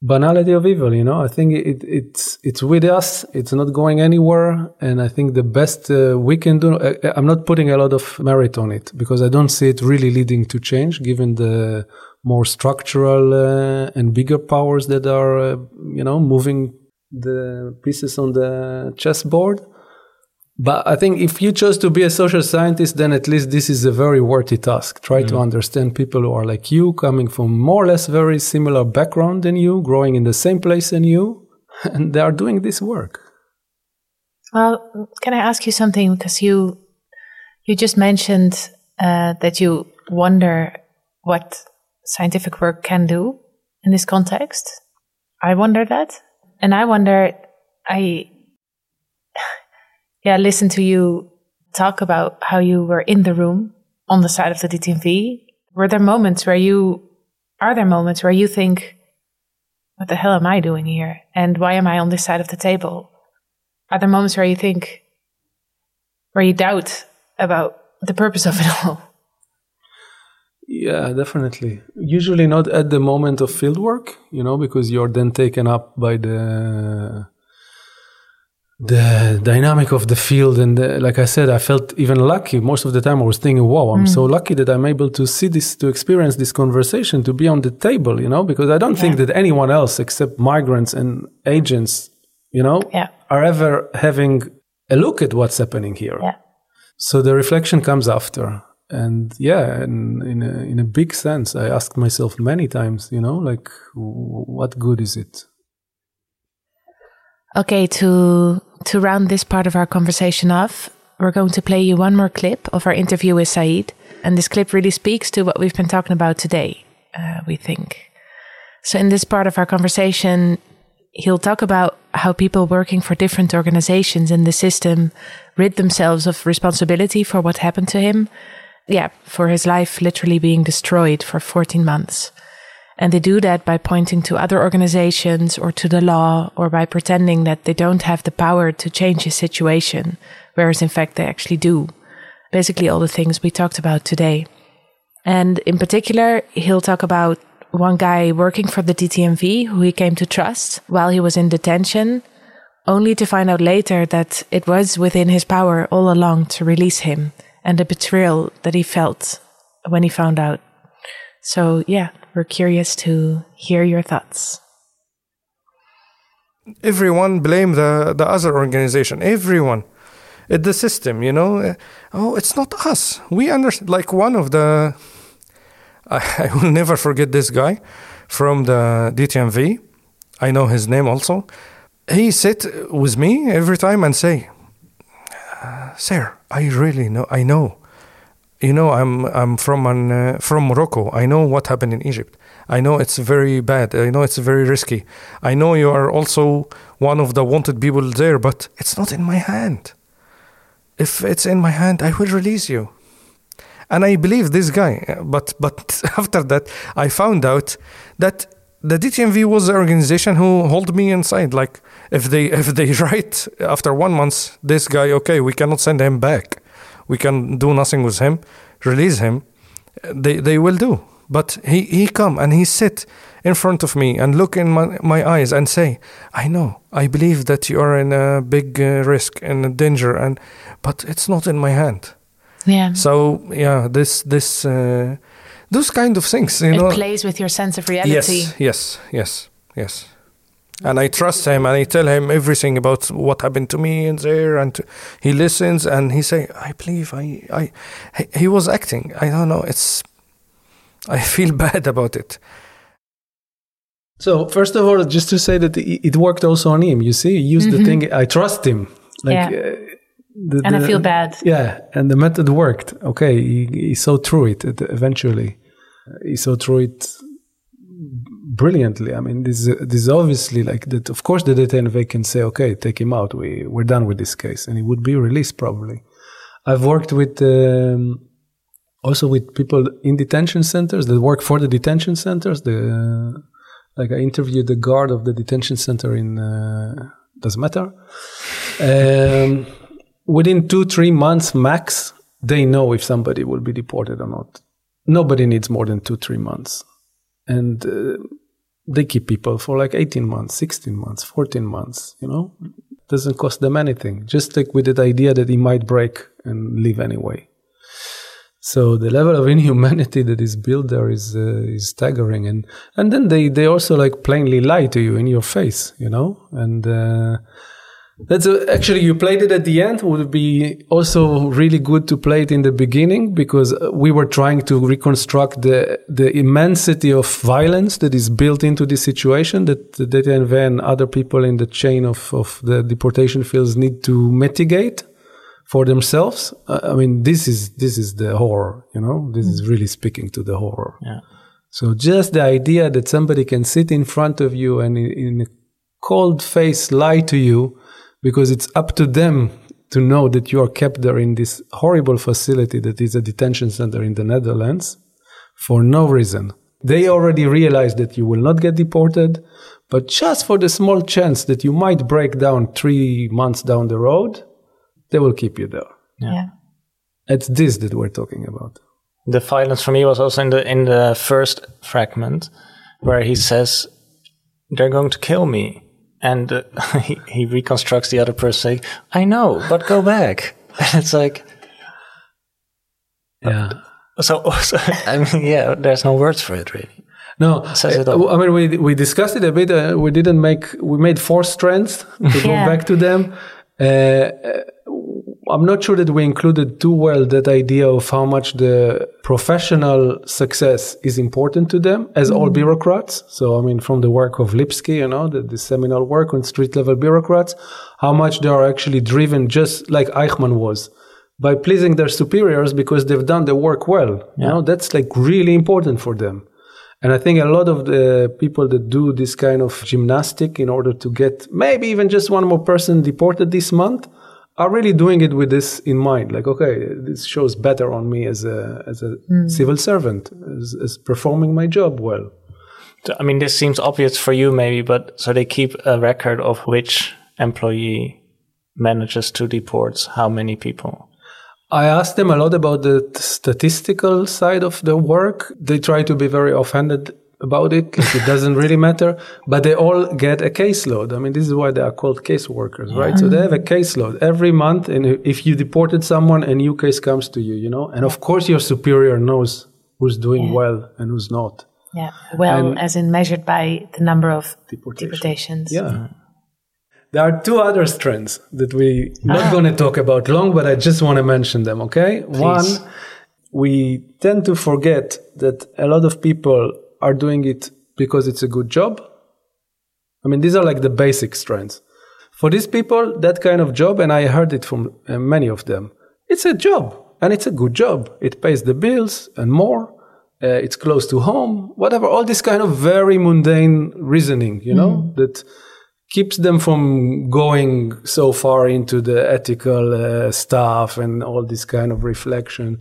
banality of evil you know? I think it, it's it's with us. It's not going anywhere. And i think the best uh, we can do uh, uh, i'm not putting a lot of merit on it because i don't see it really leading to change given the more structural uh, and bigger powers that are uh, you know moving the pieces on the chessboard but I think if you chose to be a social scientist, then at least this is a very worthy task. Try mm. to understand people who are like you, coming from more or less very similar background than you, growing in the same place than you, and they are doing this work. Well, can I ask you something? Because you you just mentioned uh, that you wonder what scientific work can do in this context. I wonder that, and I wonder. I yeah, listen to you talk about how you were in the room on the side of the DTNV. Were there moments where you, are there moments where you think, what the hell am I doing here? And why am I on this side of the table? Are there moments where you think, where you doubt about the purpose of it all? Yeah, definitely. Usually not at the moment of fieldwork, you know, because you're then taken up by the the dynamic of the field and the, like i said i felt even lucky most of the time i was thinking wow i'm mm. so lucky that i'm able to see this to experience this conversation to be on the table you know because i don't yeah. think that anyone else except migrants and agents you know yeah. are ever having a look at what's happening here yeah. so the reflection comes after and yeah in, in, a, in a big sense i asked myself many times you know like what good is it Okay, to to round this part of our conversation off, we're going to play you one more clip of our interview with Saeed, and this clip really speaks to what we've been talking about today. Uh, we think. So, in this part of our conversation, he'll talk about how people working for different organizations in the system rid themselves of responsibility for what happened to him. Yeah, for his life literally being destroyed for 14 months. And they do that by pointing to other organizations or to the law or by pretending that they don't have the power to change his situation, whereas in fact they actually do. Basically, all the things we talked about today. And in particular, he'll talk about one guy working for the DTNV who he came to trust while he was in detention, only to find out later that it was within his power all along to release him and the betrayal that he felt when he found out. So, yeah, we're curious to hear your thoughts. Everyone blame the, the other organization. Everyone. It's the system, you know. Oh, it's not us. We understand. Like one of the, I, I will never forget this guy from the DTNV. I know his name also. He sit with me every time and say, "Sir, I really know. I know you know, I'm I'm from an, uh, from Morocco. I know what happened in Egypt. I know it's very bad. I know it's very risky. I know you are also one of the wanted people there, but it's not in my hand. If it's in my hand, I will release you. And I believe this guy. But but after that, I found out that the DTNV was the organization who hold me inside. Like if they if they write after one month, this guy okay, we cannot send him back, we can do nothing with him, release him. They they will do. But he he come and he sit in front of me and look in my, my eyes and say, I know, I believe that you are in a big uh, risk and a danger, and but it's not in my hand. Yeah. So yeah, this this uh, those kind of things, you know. it know. plays with your sense of reality. Yes, yes, yes, yes. And I trust him, and I tell him everything about what happened to me and there, and he listens, and he say, "I believe I, I." He, he was acting. I don't know. It's. I feel bad about it. So first of all, just to say that it it worked also on him. You see, he used the thing. I trust him. Like, Mm-hmm. Yeah. uh, the- And I feel bad. Yeah, and the method worked. Okay, he, he saw through it eventually. He saw through it brilliantly. I mean, this is, this is obviously like that. Of course, the DTNV can say, "Okay, take him out. We we're done with this case," and he would be released probably. I've worked with um, also with people in detention centers that work for the detention centers. The like I interviewed the guard of the detention center in uh, doesn't matter. Um, within two three months max, they know if somebody will be deported or not. Nobody needs more than two three months, and uh, they keep people for like eighteen months, sixteen months, fourteen months. You know, doesn't cost them anything. Just like with that idea that he might break and leave anyway. So the level of inhumanity that is built there is uh, is staggering, and and then they they also like plainly lie to you in your face, you know, and uh, that's uh, actually you played it at the end. Would be also really good to play it in the beginning because we were trying to reconstruct the the immensity of violence that is built into this situation that the DTNV and other people in the chain of of the deportation fields need to mitigate for themselves. Uh, I mean, this is this is the horror. You know, this is really speaking to the horror. Yeah. So just the idea that somebody can sit in front of you and in, in a cold face lie to you because it's up to them to know that you are kept there in this horrible facility that is a detention center in the Netherlands for no reason. They already realize that you will not get deported, but just for the small chance that you might break down three months down the road, they will keep you there. Yeah. It's this that we're talking about. The violence for me was also in the in the first fragment where he says they're going to kill me and uh, he, he reconstructs the other person saying I know but go back and it's like Yeah. so, so I mean yeah there's no words for it really No, Says it uh, all. I mean we we discussed it a bit. Uh, we didn't make we made four strands to go back to them. I'm not sure that we included too well that idea of how much the professional success is important to them as all mm-hmm. bureaucrats. So I mean, from the work of Lipsky, you know, the, the seminal work on street level bureaucrats, how much they are actually driven, just like Eichmann was by pleasing their superiors because they've done the work well. You know, that's like really important for them. And I think a lot of the people that do this kind of gymnastic in order to get maybe even just one more person deported this month are really doing it with this in mind. Like, okay, this shows better on me as a as a hmm. civil servant, as, as performing my job well. So, I mean this seems obvious for you maybe but so they keep a record of which employee manages to deport how many people I asked them a lot about the statistical side of the work. They try to be very offended about it. Like it doesn't really matter, but they all get a caseload. I mean, this is why they are called case workers, right? So they have a caseload every month. And if you deported someone, a new case comes to you, you know, and of course your superior knows who's doing well and who's not. Yeah. Well, And- as in measured by the number of Deportation. deportations. Yeah. There are two other strands that we not ah. going to talk about long, but I just want to mention them. Okay. One, we tend to forget that a lot of people are doing it because it's a good job. I mean, these are like the basic strands. For these people, that kind of job, and I heard it from uh, many of them, it's a job and it's a good job. It pays the bills and more. Uh, it's close to home, whatever. All this kind of very mundane reasoning, you know, that keeps them from going so far into the ethical uh, stuff and all this kind of reflection.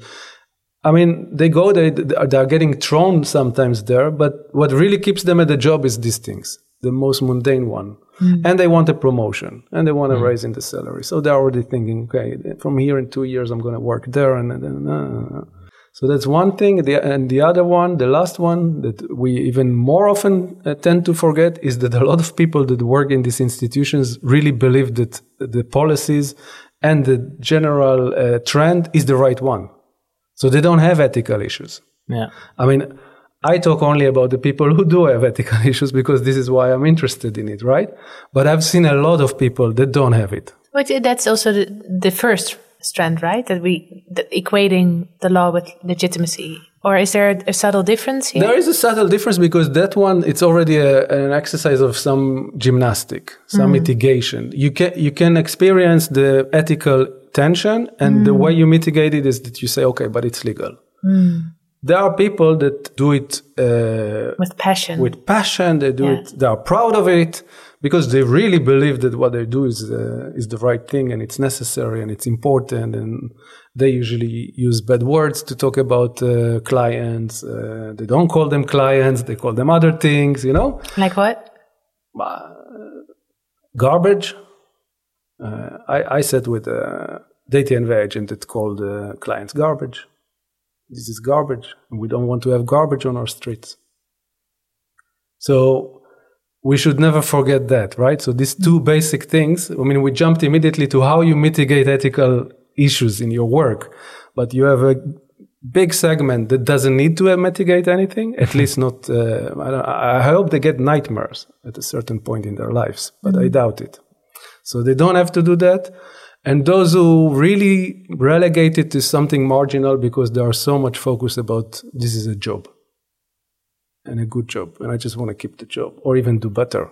I mean, they go, they, they are getting thrown sometimes there, but what really keeps them at the job is these things, the most mundane one. Mm. And they want a promotion and they want a mm. raise in the salary. So they're already thinking, okay, from here in two years, I'm going to work there. And then, uh, so that's one thing. The, and the other one, the last one that we even more often uh, tend to forget is that a lot of people that work in these institutions really believe that the policies and the general uh, trend is the right one. So they don't have ethical issues. Yeah. I mean, I talk only about the people who do have ethical issues because this is why I'm interested in it, right? But I've seen a lot of people that don't have it. But that's also the, the first strand, right? That we that equating the law with legitimacy. Or is there a, a subtle difference here? There is a subtle difference because that one it's already a, an exercise of some gymnastic, some mm. mitigation. You can you can experience the ethical tension. And mm. the way you mitigate it is that you say, okay, but it's legal. Mm. There are people that do it uh, with passion. With passion, they do yeah. it. They are proud of it because they really believe that what they do is uh, is the right thing and it's necessary and it's important. And they usually use bad words to talk about uh, clients. Uh, they don't call them clients; they call them other things. You know, like what? Uh, garbage uh, I, I sat with a data agent that called uh, clients garbage. This is garbage, we don't want to have garbage on our streets. So we should never forget that, right? So these two basic things. I mean, we jumped immediately to how you mitigate ethical issues in your work, but you have a big segment that doesn't need to mitigate anything. At least not. Uh, I, I, hope they get nightmares at a certain point in their lives, but mm-hmm. I doubt it. So they don't have to do that. And those who really relegate it to something marginal because they are so much focused about this is a job and a good job, and I just want to keep the job or even do better.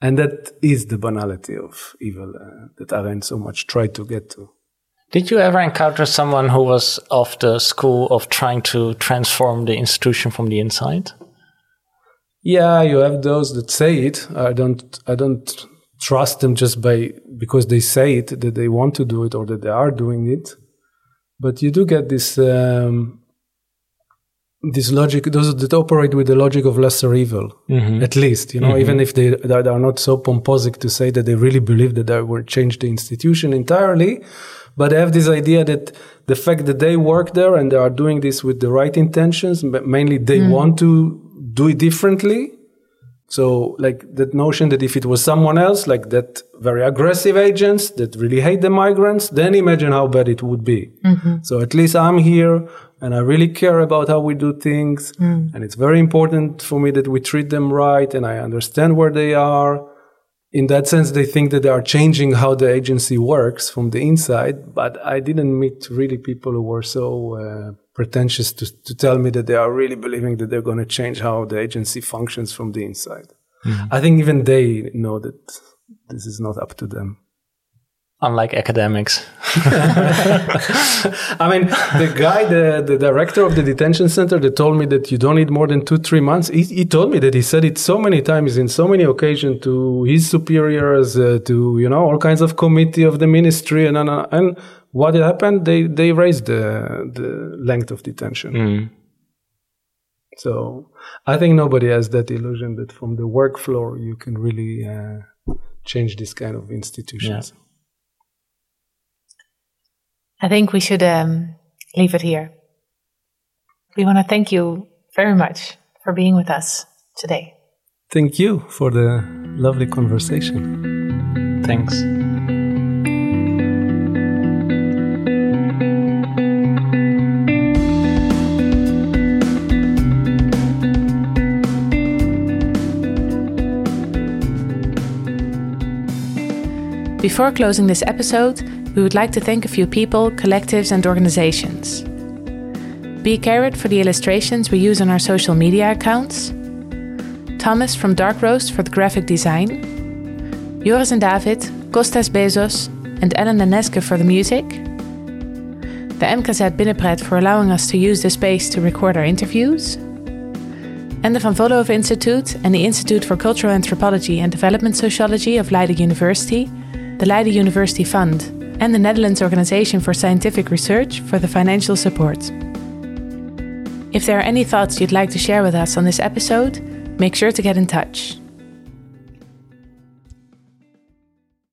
And that is the banality of evil uh, that Arendt so much tried to get to. Did you ever encounter someone who was of the school of trying to transform the institution from the inside? Yeah, you have those that say it. I don't. I don't trust them just by because they say it that they want to do it or that they are doing it. But you do get this um, this logic those that operate with the logic of lesser evil mm-hmm. at least you know mm-hmm. even if they, they are not so pomposic to say that they really believe that they will change the institution entirely but they have this idea that the fact that they work there and they are doing this with the right intentions mainly they mm. want to do it differently so, like that notion that if it was someone else, like that very aggressive agents that really hate the migrants, then imagine how bad it would be. Mm-hmm. So, at least I'm here and I really care about how we do things. Mm. And it's very important for me that we treat them right and I understand where they are. In that sense, they think that they are changing how the agency works from the inside. But I didn't meet really people who were so uh, pretentious to, to tell me that they are really believing that they're going to change how the agency functions from the inside. Mm-hmm. I think even they know that this is not up to them. Unlike academics. I mean, the guy, the, the director of the detention center that told me that you don't need more than two, three months, he, he told me that he said it so many times in so many occasions to his superiors, uh, to, you know, all kinds of committee of the ministry and, and, and what happened? They they raised the the length of detention. Mm. So I think nobody has that illusion that from the work floor you can really uh, change this kind of institutions. Yeah. I think we should um, leave it here. We want to thank you very much for being with us today. Thank you for the lovely conversation. Thanks. Before closing this episode, we would like to thank a few people, collectives, and organizations. B. Carrot for the illustrations we use on our social media accounts, Thomas from Dark Roast for the graphic design, Joris and David, Kostas Bezos, and Allen Neske for the music, the MKZ Binnenpret for allowing us to use the space to record our interviews, and the Van Vollenhoven Institute and the Institute for Cultural Anthropology and Development Sociology of Leiden University the Leiden University Fund, and the Netherlands Organization for Scientific Research for the financial support. If there are any thoughts you'd like to share with us on this episode, make sure to get in touch.